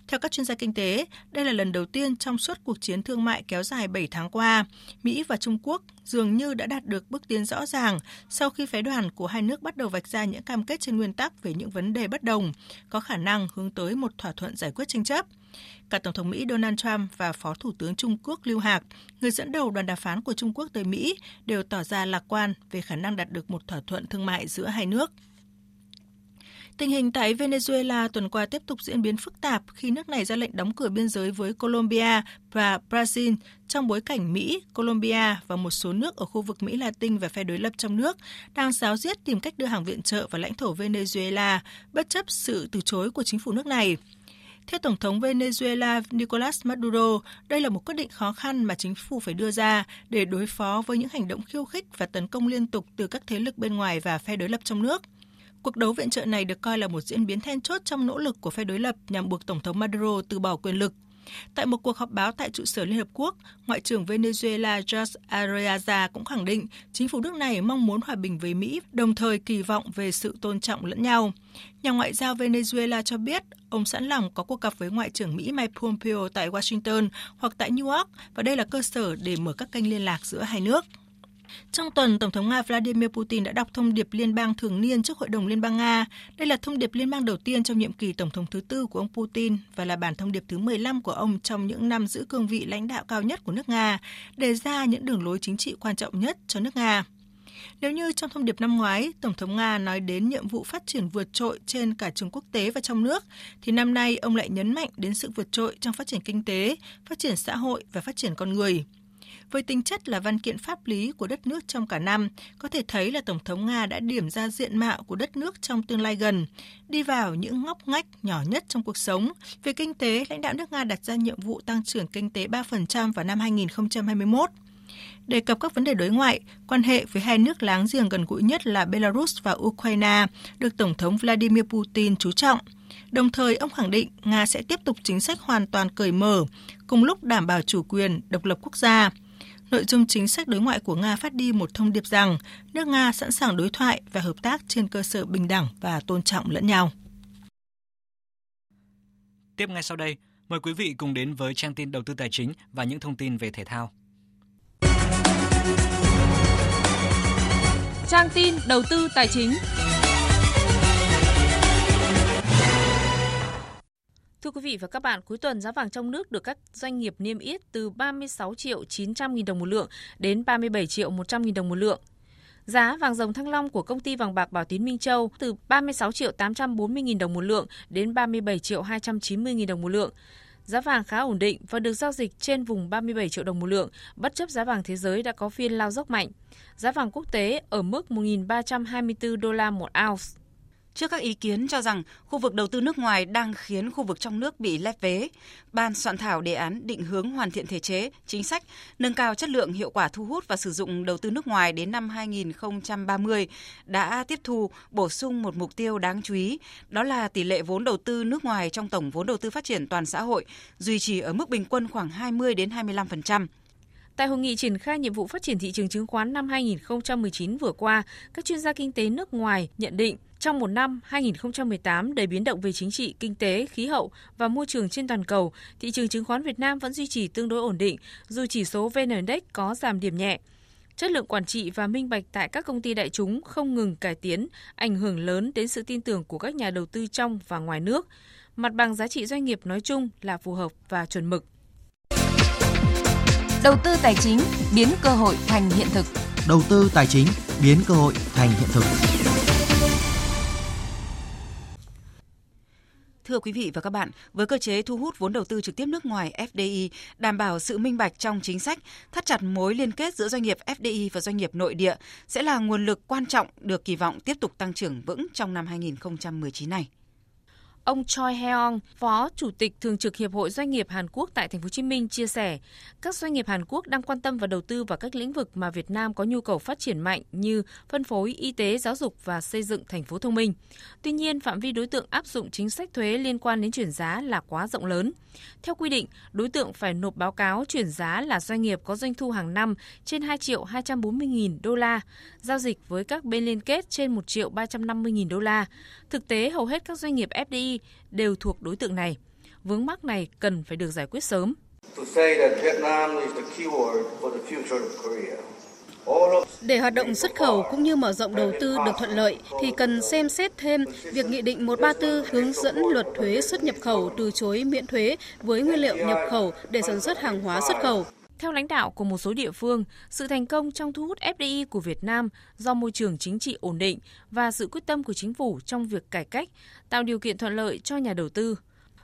Theo các chuyên gia kinh tế, đây là lần đầu tiên trong suốt cuộc chiến thương mại kéo dài 7 tháng qua, Mỹ và Trung Quốc dường như đã đạt được bước tiến rõ ràng sau khi phái đoàn của hai nước bắt đầu vạch ra những cam kết trên nguyên tắc về những vấn đề bất đồng, có khả năng hướng tới một thỏa thuận giải quyết tranh chấp. Cả Tổng thống Mỹ Donald Trump và Phó Thủ tướng Trung Quốc Lưu Hạc, người dẫn đầu đoàn đàm phán của Trung Quốc tới Mỹ, đều tỏ ra lạc quan về khả năng đạt được một thỏa thuận thương mại giữa hai nước. Tình hình tại Venezuela tuần qua tiếp tục diễn biến phức tạp khi nước này ra lệnh đóng cửa biên giới với Colombia và Brazil trong bối cảnh Mỹ, Colombia và một số nước ở khu vực Mỹ Latin và phe đối lập trong nước đang giáo diết tìm cách đưa hàng viện trợ vào lãnh thổ Venezuela bất chấp sự từ chối của chính phủ nước này. Theo Tổng thống Venezuela Nicolas Maduro, đây là một quyết định khó khăn mà chính phủ phải đưa ra để đối phó với những hành động khiêu khích và tấn công liên tục từ các thế lực bên ngoài và phe đối lập trong nước. Cuộc đấu viện trợ này được coi là một diễn biến then chốt trong nỗ lực của phe đối lập nhằm buộc Tổng thống Maduro từ bỏ quyền lực. Tại một cuộc họp báo tại trụ sở Liên Hợp Quốc, Ngoại trưởng Venezuela George Arreaza cũng khẳng định chính phủ nước này mong muốn hòa bình với Mỹ, đồng thời kỳ vọng về sự tôn trọng lẫn nhau. Nhà ngoại giao Venezuela cho biết ông sẵn lòng có cuộc gặp với Ngoại trưởng Mỹ Mike Pompeo tại Washington hoặc tại New York và đây là cơ sở để mở các kênh liên lạc giữa hai nước. Trong tuần, Tổng thống Nga Vladimir Putin đã đọc thông điệp liên bang thường niên trước Hội đồng Liên bang Nga. Đây là thông điệp liên bang đầu tiên trong nhiệm kỳ Tổng thống thứ tư của ông Putin và là bản thông điệp thứ 15 của ông trong những năm giữ cương vị lãnh đạo cao nhất của nước Nga, đề ra những đường lối chính trị quan trọng nhất cho nước Nga. Nếu như trong thông điệp năm ngoái, Tổng thống Nga nói đến nhiệm vụ phát triển vượt trội trên cả trường quốc tế và trong nước, thì năm nay ông lại nhấn mạnh đến sự vượt trội trong phát triển kinh tế, phát triển xã hội và phát triển con người. Với tính chất là văn kiện pháp lý của đất nước trong cả năm, có thể thấy là Tổng thống Nga đã điểm ra diện mạo của đất nước trong tương lai gần, đi vào những ngóc ngách nhỏ nhất trong cuộc sống. Về kinh tế, lãnh đạo nước Nga đặt ra nhiệm vụ tăng trưởng kinh tế 3% vào năm 2021. Đề cập các vấn đề đối ngoại, quan hệ với hai nước láng giềng gần gũi nhất là Belarus và Ukraine được Tổng thống Vladimir Putin chú trọng. Đồng thời, ông khẳng định Nga sẽ tiếp tục chính sách hoàn toàn cởi mở, cùng lúc đảm bảo chủ quyền, độc lập quốc gia. Nội dung chính sách đối ngoại của Nga phát đi một thông điệp rằng nước Nga sẵn sàng đối thoại và hợp tác trên cơ sở bình đẳng và tôn trọng lẫn nhau. Tiếp ngay sau đây, mời quý vị cùng đến với trang tin đầu tư tài chính và những thông tin về thể thao. Trang tin đầu tư tài chính. Thưa quý vị và các bạn, cuối tuần giá vàng trong nước được các doanh nghiệp niêm yết từ 36 triệu 900 nghìn đồng một lượng đến 37 triệu 100 nghìn đồng một lượng. Giá vàng dòng thăng long của công ty vàng bạc Bảo Tín Minh Châu từ 36 triệu 840 nghìn đồng một lượng đến 37 triệu 290 nghìn đồng một lượng. Giá vàng khá ổn định và được giao dịch trên vùng 37 triệu đồng một lượng, bất chấp giá vàng thế giới đã có phiên lao dốc mạnh. Giá vàng quốc tế ở mức 1.324 đô la một ounce. Trước các ý kiến cho rằng khu vực đầu tư nước ngoài đang khiến khu vực trong nước bị lép vế, ban soạn thảo đề án định hướng hoàn thiện thể chế, chính sách, nâng cao chất lượng hiệu quả thu hút và sử dụng đầu tư nước ngoài đến năm 2030 đã tiếp thu bổ sung một mục tiêu đáng chú ý, đó là tỷ lệ vốn đầu tư nước ngoài trong tổng vốn đầu tư phát triển toàn xã hội duy trì ở mức bình quân khoảng 20 đến 25%. Tại hội nghị triển khai nhiệm vụ phát triển thị trường chứng khoán năm 2019 vừa qua, các chuyên gia kinh tế nước ngoài nhận định trong một năm 2018 đầy biến động về chính trị, kinh tế, khí hậu và môi trường trên toàn cầu, thị trường chứng khoán Việt Nam vẫn duy trì tương đối ổn định, dù chỉ số VN Index có giảm điểm nhẹ. Chất lượng quản trị và minh bạch tại các công ty đại chúng không ngừng cải tiến, ảnh hưởng lớn đến sự tin tưởng của các nhà đầu tư trong và ngoài nước. Mặt bằng giá trị doanh nghiệp nói chung là phù hợp và chuẩn mực. Đầu tư tài chính biến cơ hội thành hiện thực. Đầu tư tài chính biến cơ hội thành hiện thực. Thưa quý vị và các bạn, với cơ chế thu hút vốn đầu tư trực tiếp nước ngoài FDI, đảm bảo sự minh bạch trong chính sách, thắt chặt mối liên kết giữa doanh nghiệp FDI và doanh nghiệp nội địa sẽ là nguồn lực quan trọng được kỳ vọng tiếp tục tăng trưởng vững trong năm 2019 này. Ông Choi Heong, Phó Chủ tịch Thường trực Hiệp hội Doanh nghiệp Hàn Quốc tại Thành phố Hồ Chí Minh chia sẻ, các doanh nghiệp Hàn Quốc đang quan tâm và đầu tư vào các lĩnh vực mà Việt Nam có nhu cầu phát triển mạnh như phân phối, y tế, giáo dục và xây dựng thành phố thông minh. Tuy nhiên, phạm vi đối tượng áp dụng chính sách thuế liên quan đến chuyển giá là quá rộng lớn. Theo quy định, đối tượng phải nộp báo cáo chuyển giá là doanh nghiệp có doanh thu hàng năm trên 2 triệu 240 nghìn đô la, giao dịch với các bên liên kết trên 1 triệu 350 nghìn đô la. Thực tế, hầu hết các doanh nghiệp FDI đều thuộc đối tượng này. Vướng mắc này cần phải được giải quyết sớm. Để hoạt động xuất khẩu cũng như mở rộng đầu tư được thuận lợi thì cần xem xét thêm việc Nghị định 134 hướng dẫn luật thuế xuất nhập khẩu từ chối miễn thuế với nguyên liệu nhập khẩu để sản xuất hàng hóa xuất khẩu. Theo lãnh đạo của một số địa phương, sự thành công trong thu hút FDI của Việt Nam do môi trường chính trị ổn định và sự quyết tâm của chính phủ trong việc cải cách, tạo điều kiện thuận lợi cho nhà đầu tư.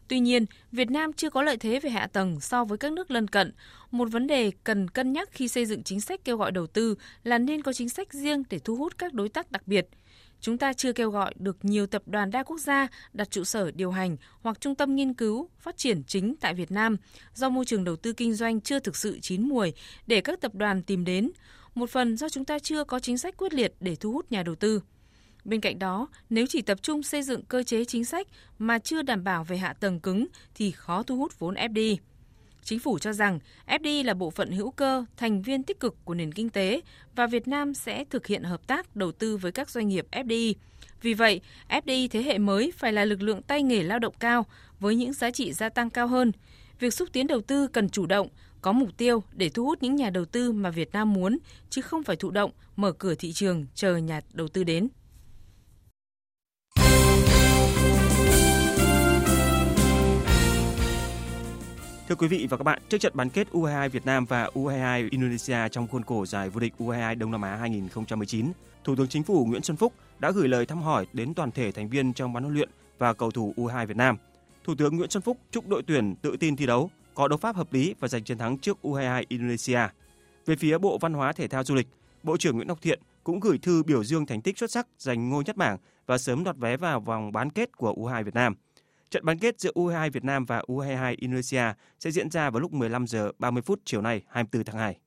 Tuy nhiên, Việt Nam chưa có lợi thế về hạ tầng so với các nước lân cận. Một vấn đề cần cân nhắc khi xây dựng chính sách kêu gọi đầu tư là nên có chính sách riêng để thu hút các đối tác đặc biệt – chúng ta chưa kêu gọi được nhiều tập đoàn đa quốc gia đặt trụ sở điều hành hoặc trung tâm nghiên cứu, phát triển chính tại Việt Nam do môi trường đầu tư kinh doanh chưa thực sự chín muồi để các tập đoàn tìm đến, một phần do chúng ta chưa có chính sách quyết liệt để thu hút nhà đầu tư. Bên cạnh đó, nếu chỉ tập trung xây dựng cơ chế chính sách mà chưa đảm bảo về hạ tầng cứng thì khó thu hút vốn FDI. Chính phủ cho rằng FDI là bộ phận hữu cơ, thành viên tích cực của nền kinh tế và Việt Nam sẽ thực hiện hợp tác đầu tư với các doanh nghiệp FDI. Vì vậy, FDI thế hệ mới phải là lực lượng tay nghề lao động cao với những giá trị gia tăng cao hơn. Việc xúc tiến đầu tư cần chủ động, có mục tiêu để thu hút những nhà đầu tư mà Việt Nam muốn, chứ không phải thụ động, mở cửa thị trường chờ nhà đầu tư đến. Thưa quý vị và các bạn, trước trận bán kết U22 Việt Nam và U22 Indonesia trong khuôn khổ giải vô địch U22 Đông Nam Á 2019, Thủ tướng Chính phủ Nguyễn Xuân Phúc đã gửi lời thăm hỏi đến toàn thể thành viên trong ban huấn luyện và cầu thủ U22 Việt Nam. Thủ tướng Nguyễn Xuân Phúc chúc đội tuyển tự tin thi đấu, có đấu pháp hợp lý và giành chiến thắng trước U22 Indonesia. Về phía Bộ Văn hóa Thể thao Du lịch, Bộ trưởng Nguyễn Ngọc Thiện cũng gửi thư biểu dương thành tích xuất sắc giành ngôi nhất bảng và sớm đoạt vé vào vòng bán kết của U22 Việt Nam. Trận bán kết giữa U22 Việt Nam và U22 Indonesia sẽ diễn ra vào lúc 15 giờ 30 phút chiều nay 24 tháng 2.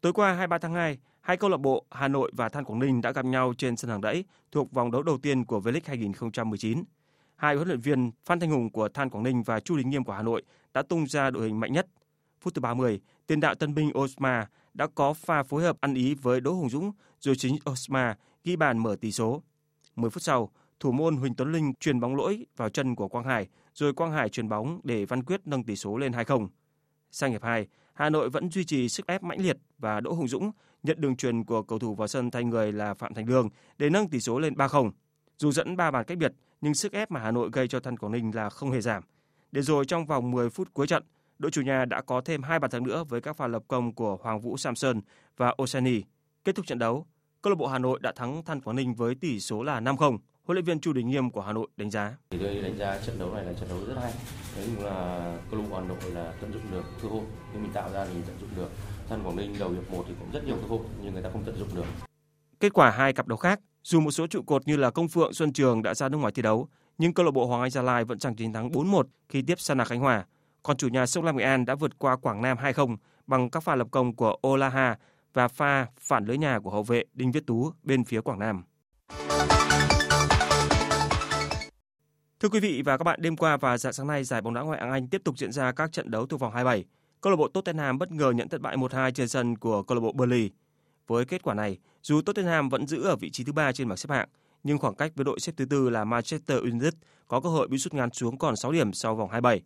Tối qua 23 tháng 2, hai câu lạc bộ Hà Nội và Than Quảng Ninh đã gặp nhau trên sân hàng đẫy thuộc vòng đấu đầu tiên của V-League 2019. Hai huấn luyện viên Phan Thanh Hùng của Than Quảng Ninh và Chu Đình Nghiêm của Hà Nội đã tung ra đội hình mạnh nhất. Phút thứ 30, tiền đạo tân binh Osma đã có pha phối hợp ăn ý với Đỗ Hùng Dũng rồi chính Osma ghi bàn mở tỷ số. 10 phút sau, thủ môn Huỳnh Tuấn Linh truyền bóng lỗi vào chân của Quang Hải, rồi Quang Hải truyền bóng để Văn Quyết nâng tỷ số lên 2-0. Sang hiệp 2, Hà Nội vẫn duy trì sức ép mãnh liệt và Đỗ Hùng Dũng nhận đường truyền của cầu thủ vào sân thay người là Phạm Thành Lương để nâng tỷ số lên 3-0. Dù dẫn 3 bàn cách biệt, nhưng sức ép mà Hà Nội gây cho thanh Quảng Ninh là không hề giảm. Để rồi trong vòng 10 phút cuối trận, đội chủ nhà đã có thêm hai bàn thắng nữa với các pha lập công của Hoàng Vũ Samson và Osani. Kết thúc trận đấu, câu lạc bộ Hà Nội đã thắng thanh Quảng Ninh với tỷ số là 5-0. Huấn luyện viên Chu Đình Nghiêm của Hà Nội đánh giá. Thì tôi đánh giá trận đấu này là trận đấu rất hay. Đấy là câu lạc bộ Hà Nội là tận dụng được cơ hội, nhưng mình tạo ra thì mình tận dụng được. Than Quảng Ninh đầu hiệp 1 thì cũng rất nhiều cơ hội nhưng người ta không tận dụng được. Kết quả hai cặp đấu khác, dù một số trụ cột như là Công Phượng, Xuân Trường đã ra nước ngoài thi đấu, nhưng câu lạc bộ Hoàng Anh Gia Lai vẫn giành chiến thắng 4-1 khi tiếp Sana Khánh Hòa. Còn chủ nhà Sông Lam Nghệ An đã vượt qua Quảng Nam 2-0 bằng các pha lập công của Olaha và pha phản lưới nhà của hậu vệ Đinh Viết Tú bên phía Quảng Nam. Thưa quý vị và các bạn, đêm qua và dạng sáng nay, giải bóng đá ngoại hạng Anh tiếp tục diễn ra các trận đấu thuộc vòng 27. Câu lạc bộ Tottenham bất ngờ nhận thất bại 1-2 trên sân của câu lạc bộ Burnley. Với kết quả này, dù Tottenham vẫn giữ ở vị trí thứ ba trên bảng xếp hạng, nhưng khoảng cách với đội xếp thứ tư là Manchester United có cơ hội bị rút ngắn xuống còn 6 điểm sau vòng 27.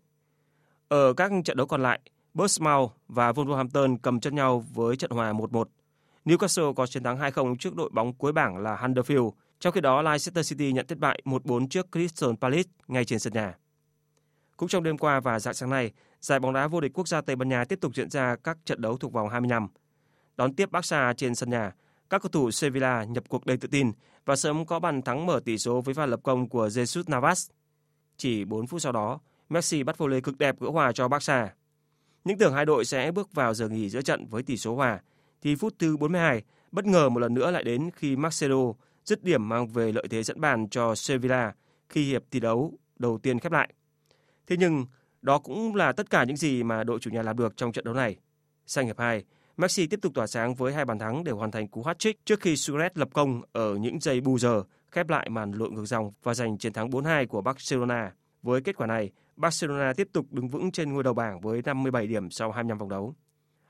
Ở các trận đấu còn lại, Bournemouth và Wolverhampton cầm chân nhau với trận hòa 1-1. Newcastle có chiến thắng 2-0 trước đội bóng cuối bảng là Huddersfield, trong khi đó Leicester City nhận thất bại 1-4 trước Crystal Palace ngay trên sân nhà. Cũng trong đêm qua và dạng sáng nay, giải bóng đá vô địch quốc gia Tây Ban Nha tiếp tục diễn ra các trận đấu thuộc vòng 25. Đón tiếp Barca trên sân nhà, các cầu thủ Sevilla nhập cuộc đầy tự tin và sớm có bàn thắng mở tỷ số với pha lập công của Jesus Navas. Chỉ 4 phút sau đó, Messi bắt volley cực đẹp gỡ hòa cho Barca. Những tưởng hai đội sẽ bước vào giờ nghỉ giữa trận với tỷ số hòa, thì phút thứ 42 bất ngờ một lần nữa lại đến khi Marcelo dứt điểm mang về lợi thế dẫn bàn cho Sevilla khi hiệp thi đấu đầu tiên khép lại. Thế nhưng đó cũng là tất cả những gì mà đội chủ nhà làm được trong trận đấu này. Sang hiệp 2, Messi tiếp tục tỏa sáng với hai bàn thắng để hoàn thành cú hat-trick trước khi Suarez lập công ở những giây bù giờ khép lại màn lội ngược dòng và giành chiến thắng 4-2 của Barcelona. Với kết quả này, Barcelona tiếp tục đứng vững trên ngôi đầu bảng với 57 điểm sau 25 vòng đấu.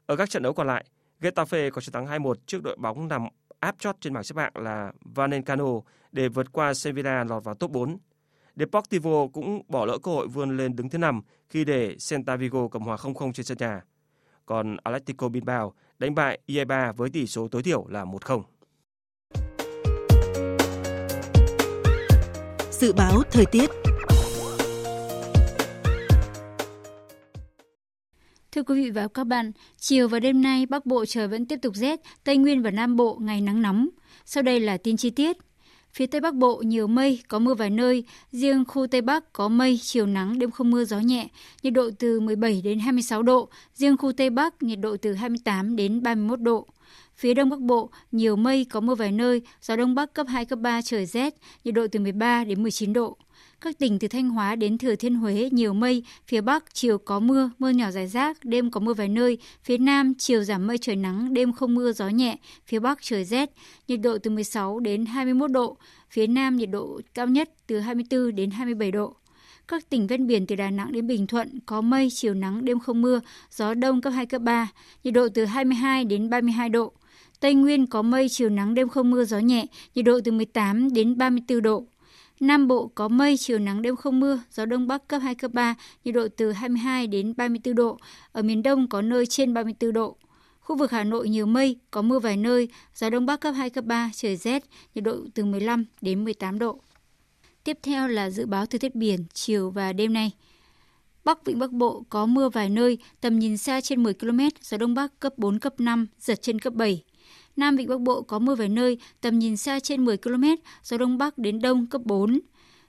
Ở các trận đấu còn lại, Getafe có chiến thắng 2-1 trước đội bóng nằm áp chót trên bảng xếp hạng là Valencano để vượt qua Sevilla lọt vào top 4. Deportivo cũng bỏ lỡ cơ hội vươn lên đứng thứ 5 khi để Celta Vigo cầm hòa 0-0 trên sân nhà. Còn Atletico Bilbao đánh bại Eibar với tỷ số tối thiểu là 1-0. Dự báo thời tiết Thưa quý vị và các bạn, chiều và đêm nay Bắc Bộ trời vẫn tiếp tục rét, Tây Nguyên và Nam Bộ ngày nắng nóng. Sau đây là tin chi tiết. Phía Tây Bắc Bộ nhiều mây, có mưa vài nơi, riêng khu Tây Bắc có mây, chiều nắng, đêm không mưa gió nhẹ, nhiệt độ từ 17 đến 26 độ, riêng khu Tây Bắc nhiệt độ từ 28 đến 31 độ. Phía Đông Bắc Bộ, nhiều mây, có mưa vài nơi, gió Đông Bắc cấp 2, cấp 3, trời rét, nhiệt độ từ 13 đến 19 độ. Các tỉnh từ Thanh Hóa đến Thừa Thiên Huế nhiều mây, phía Bắc chiều có mưa, mưa nhỏ rải rác, đêm có mưa vài nơi, phía Nam chiều giảm mây trời nắng, đêm không mưa gió nhẹ, phía Bắc trời rét, nhiệt độ từ 16 đến 21 độ, phía Nam nhiệt độ cao nhất từ 24 đến 27 độ. Các tỉnh ven biển từ Đà Nẵng đến Bình Thuận có mây, chiều nắng, đêm không mưa, gió đông cấp 2, cấp 3, nhiệt độ từ 22 đến 32 độ. Tây Nguyên có mây, chiều nắng, đêm không mưa, gió nhẹ, nhiệt độ từ 18 đến 34 độ. Nam Bộ có mây, chiều nắng đêm không mưa, gió đông bắc cấp 2, cấp 3, nhiệt độ từ 22 đến 34 độ. Ở miền Đông có nơi trên 34 độ. Khu vực Hà Nội nhiều mây, có mưa vài nơi, gió đông bắc cấp 2, cấp 3, trời rét, nhiệt độ từ 15 đến 18 độ. Tiếp theo là dự báo thời tiết biển chiều và đêm nay. Bắc Vịnh Bắc Bộ có mưa vài nơi, tầm nhìn xa trên 10 km, gió Đông Bắc cấp 4, cấp 5, giật trên cấp 7. Nam Vịnh Bắc Bộ có mưa vài nơi, tầm nhìn xa trên 10 km, gió Đông Bắc đến Đông cấp 4.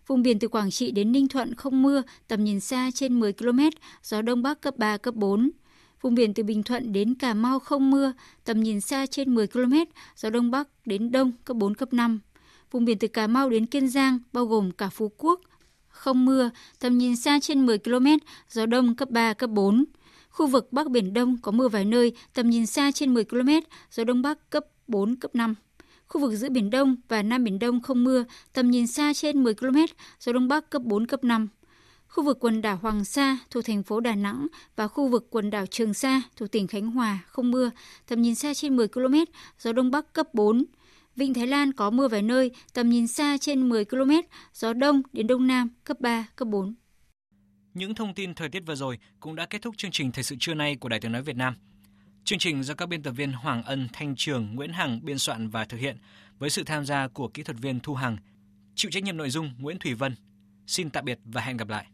Vùng biển từ Quảng Trị đến Ninh Thuận không mưa, tầm nhìn xa trên 10 km, gió Đông Bắc cấp 3, cấp 4. Vùng biển từ Bình Thuận đến Cà Mau không mưa, tầm nhìn xa trên 10 km, gió Đông Bắc đến Đông cấp 4, cấp 5. Vùng biển từ Cà Mau đến Kiên Giang, bao gồm cả Phú Quốc, không mưa, tầm nhìn xa trên 10 km, gió Đông cấp 3, cấp 4. Khu vực Bắc Biển Đông có mưa vài nơi, tầm nhìn xa trên 10 km, gió Đông Bắc cấp 4, cấp 5. Khu vực giữa Biển Đông và Nam Biển Đông không mưa, tầm nhìn xa trên 10 km, gió Đông Bắc cấp 4, cấp 5. Khu vực quần đảo Hoàng Sa thuộc thành phố Đà Nẵng và khu vực quần đảo Trường Sa thuộc tỉnh Khánh Hòa không mưa, tầm nhìn xa trên 10 km, gió Đông Bắc cấp 4. Vịnh Thái Lan có mưa vài nơi, tầm nhìn xa trên 10 km, gió Đông đến Đông Nam cấp 3, cấp 4. Những thông tin thời tiết vừa rồi cũng đã kết thúc chương trình Thời sự trưa nay của Đài Tiếng Nói Việt Nam. Chương trình do các biên tập viên Hoàng Ân, Thanh Trường, Nguyễn Hằng biên soạn và thực hiện với sự tham gia của kỹ thuật viên Thu Hằng, chịu trách nhiệm nội dung Nguyễn Thủy Vân. Xin tạm biệt và hẹn gặp lại.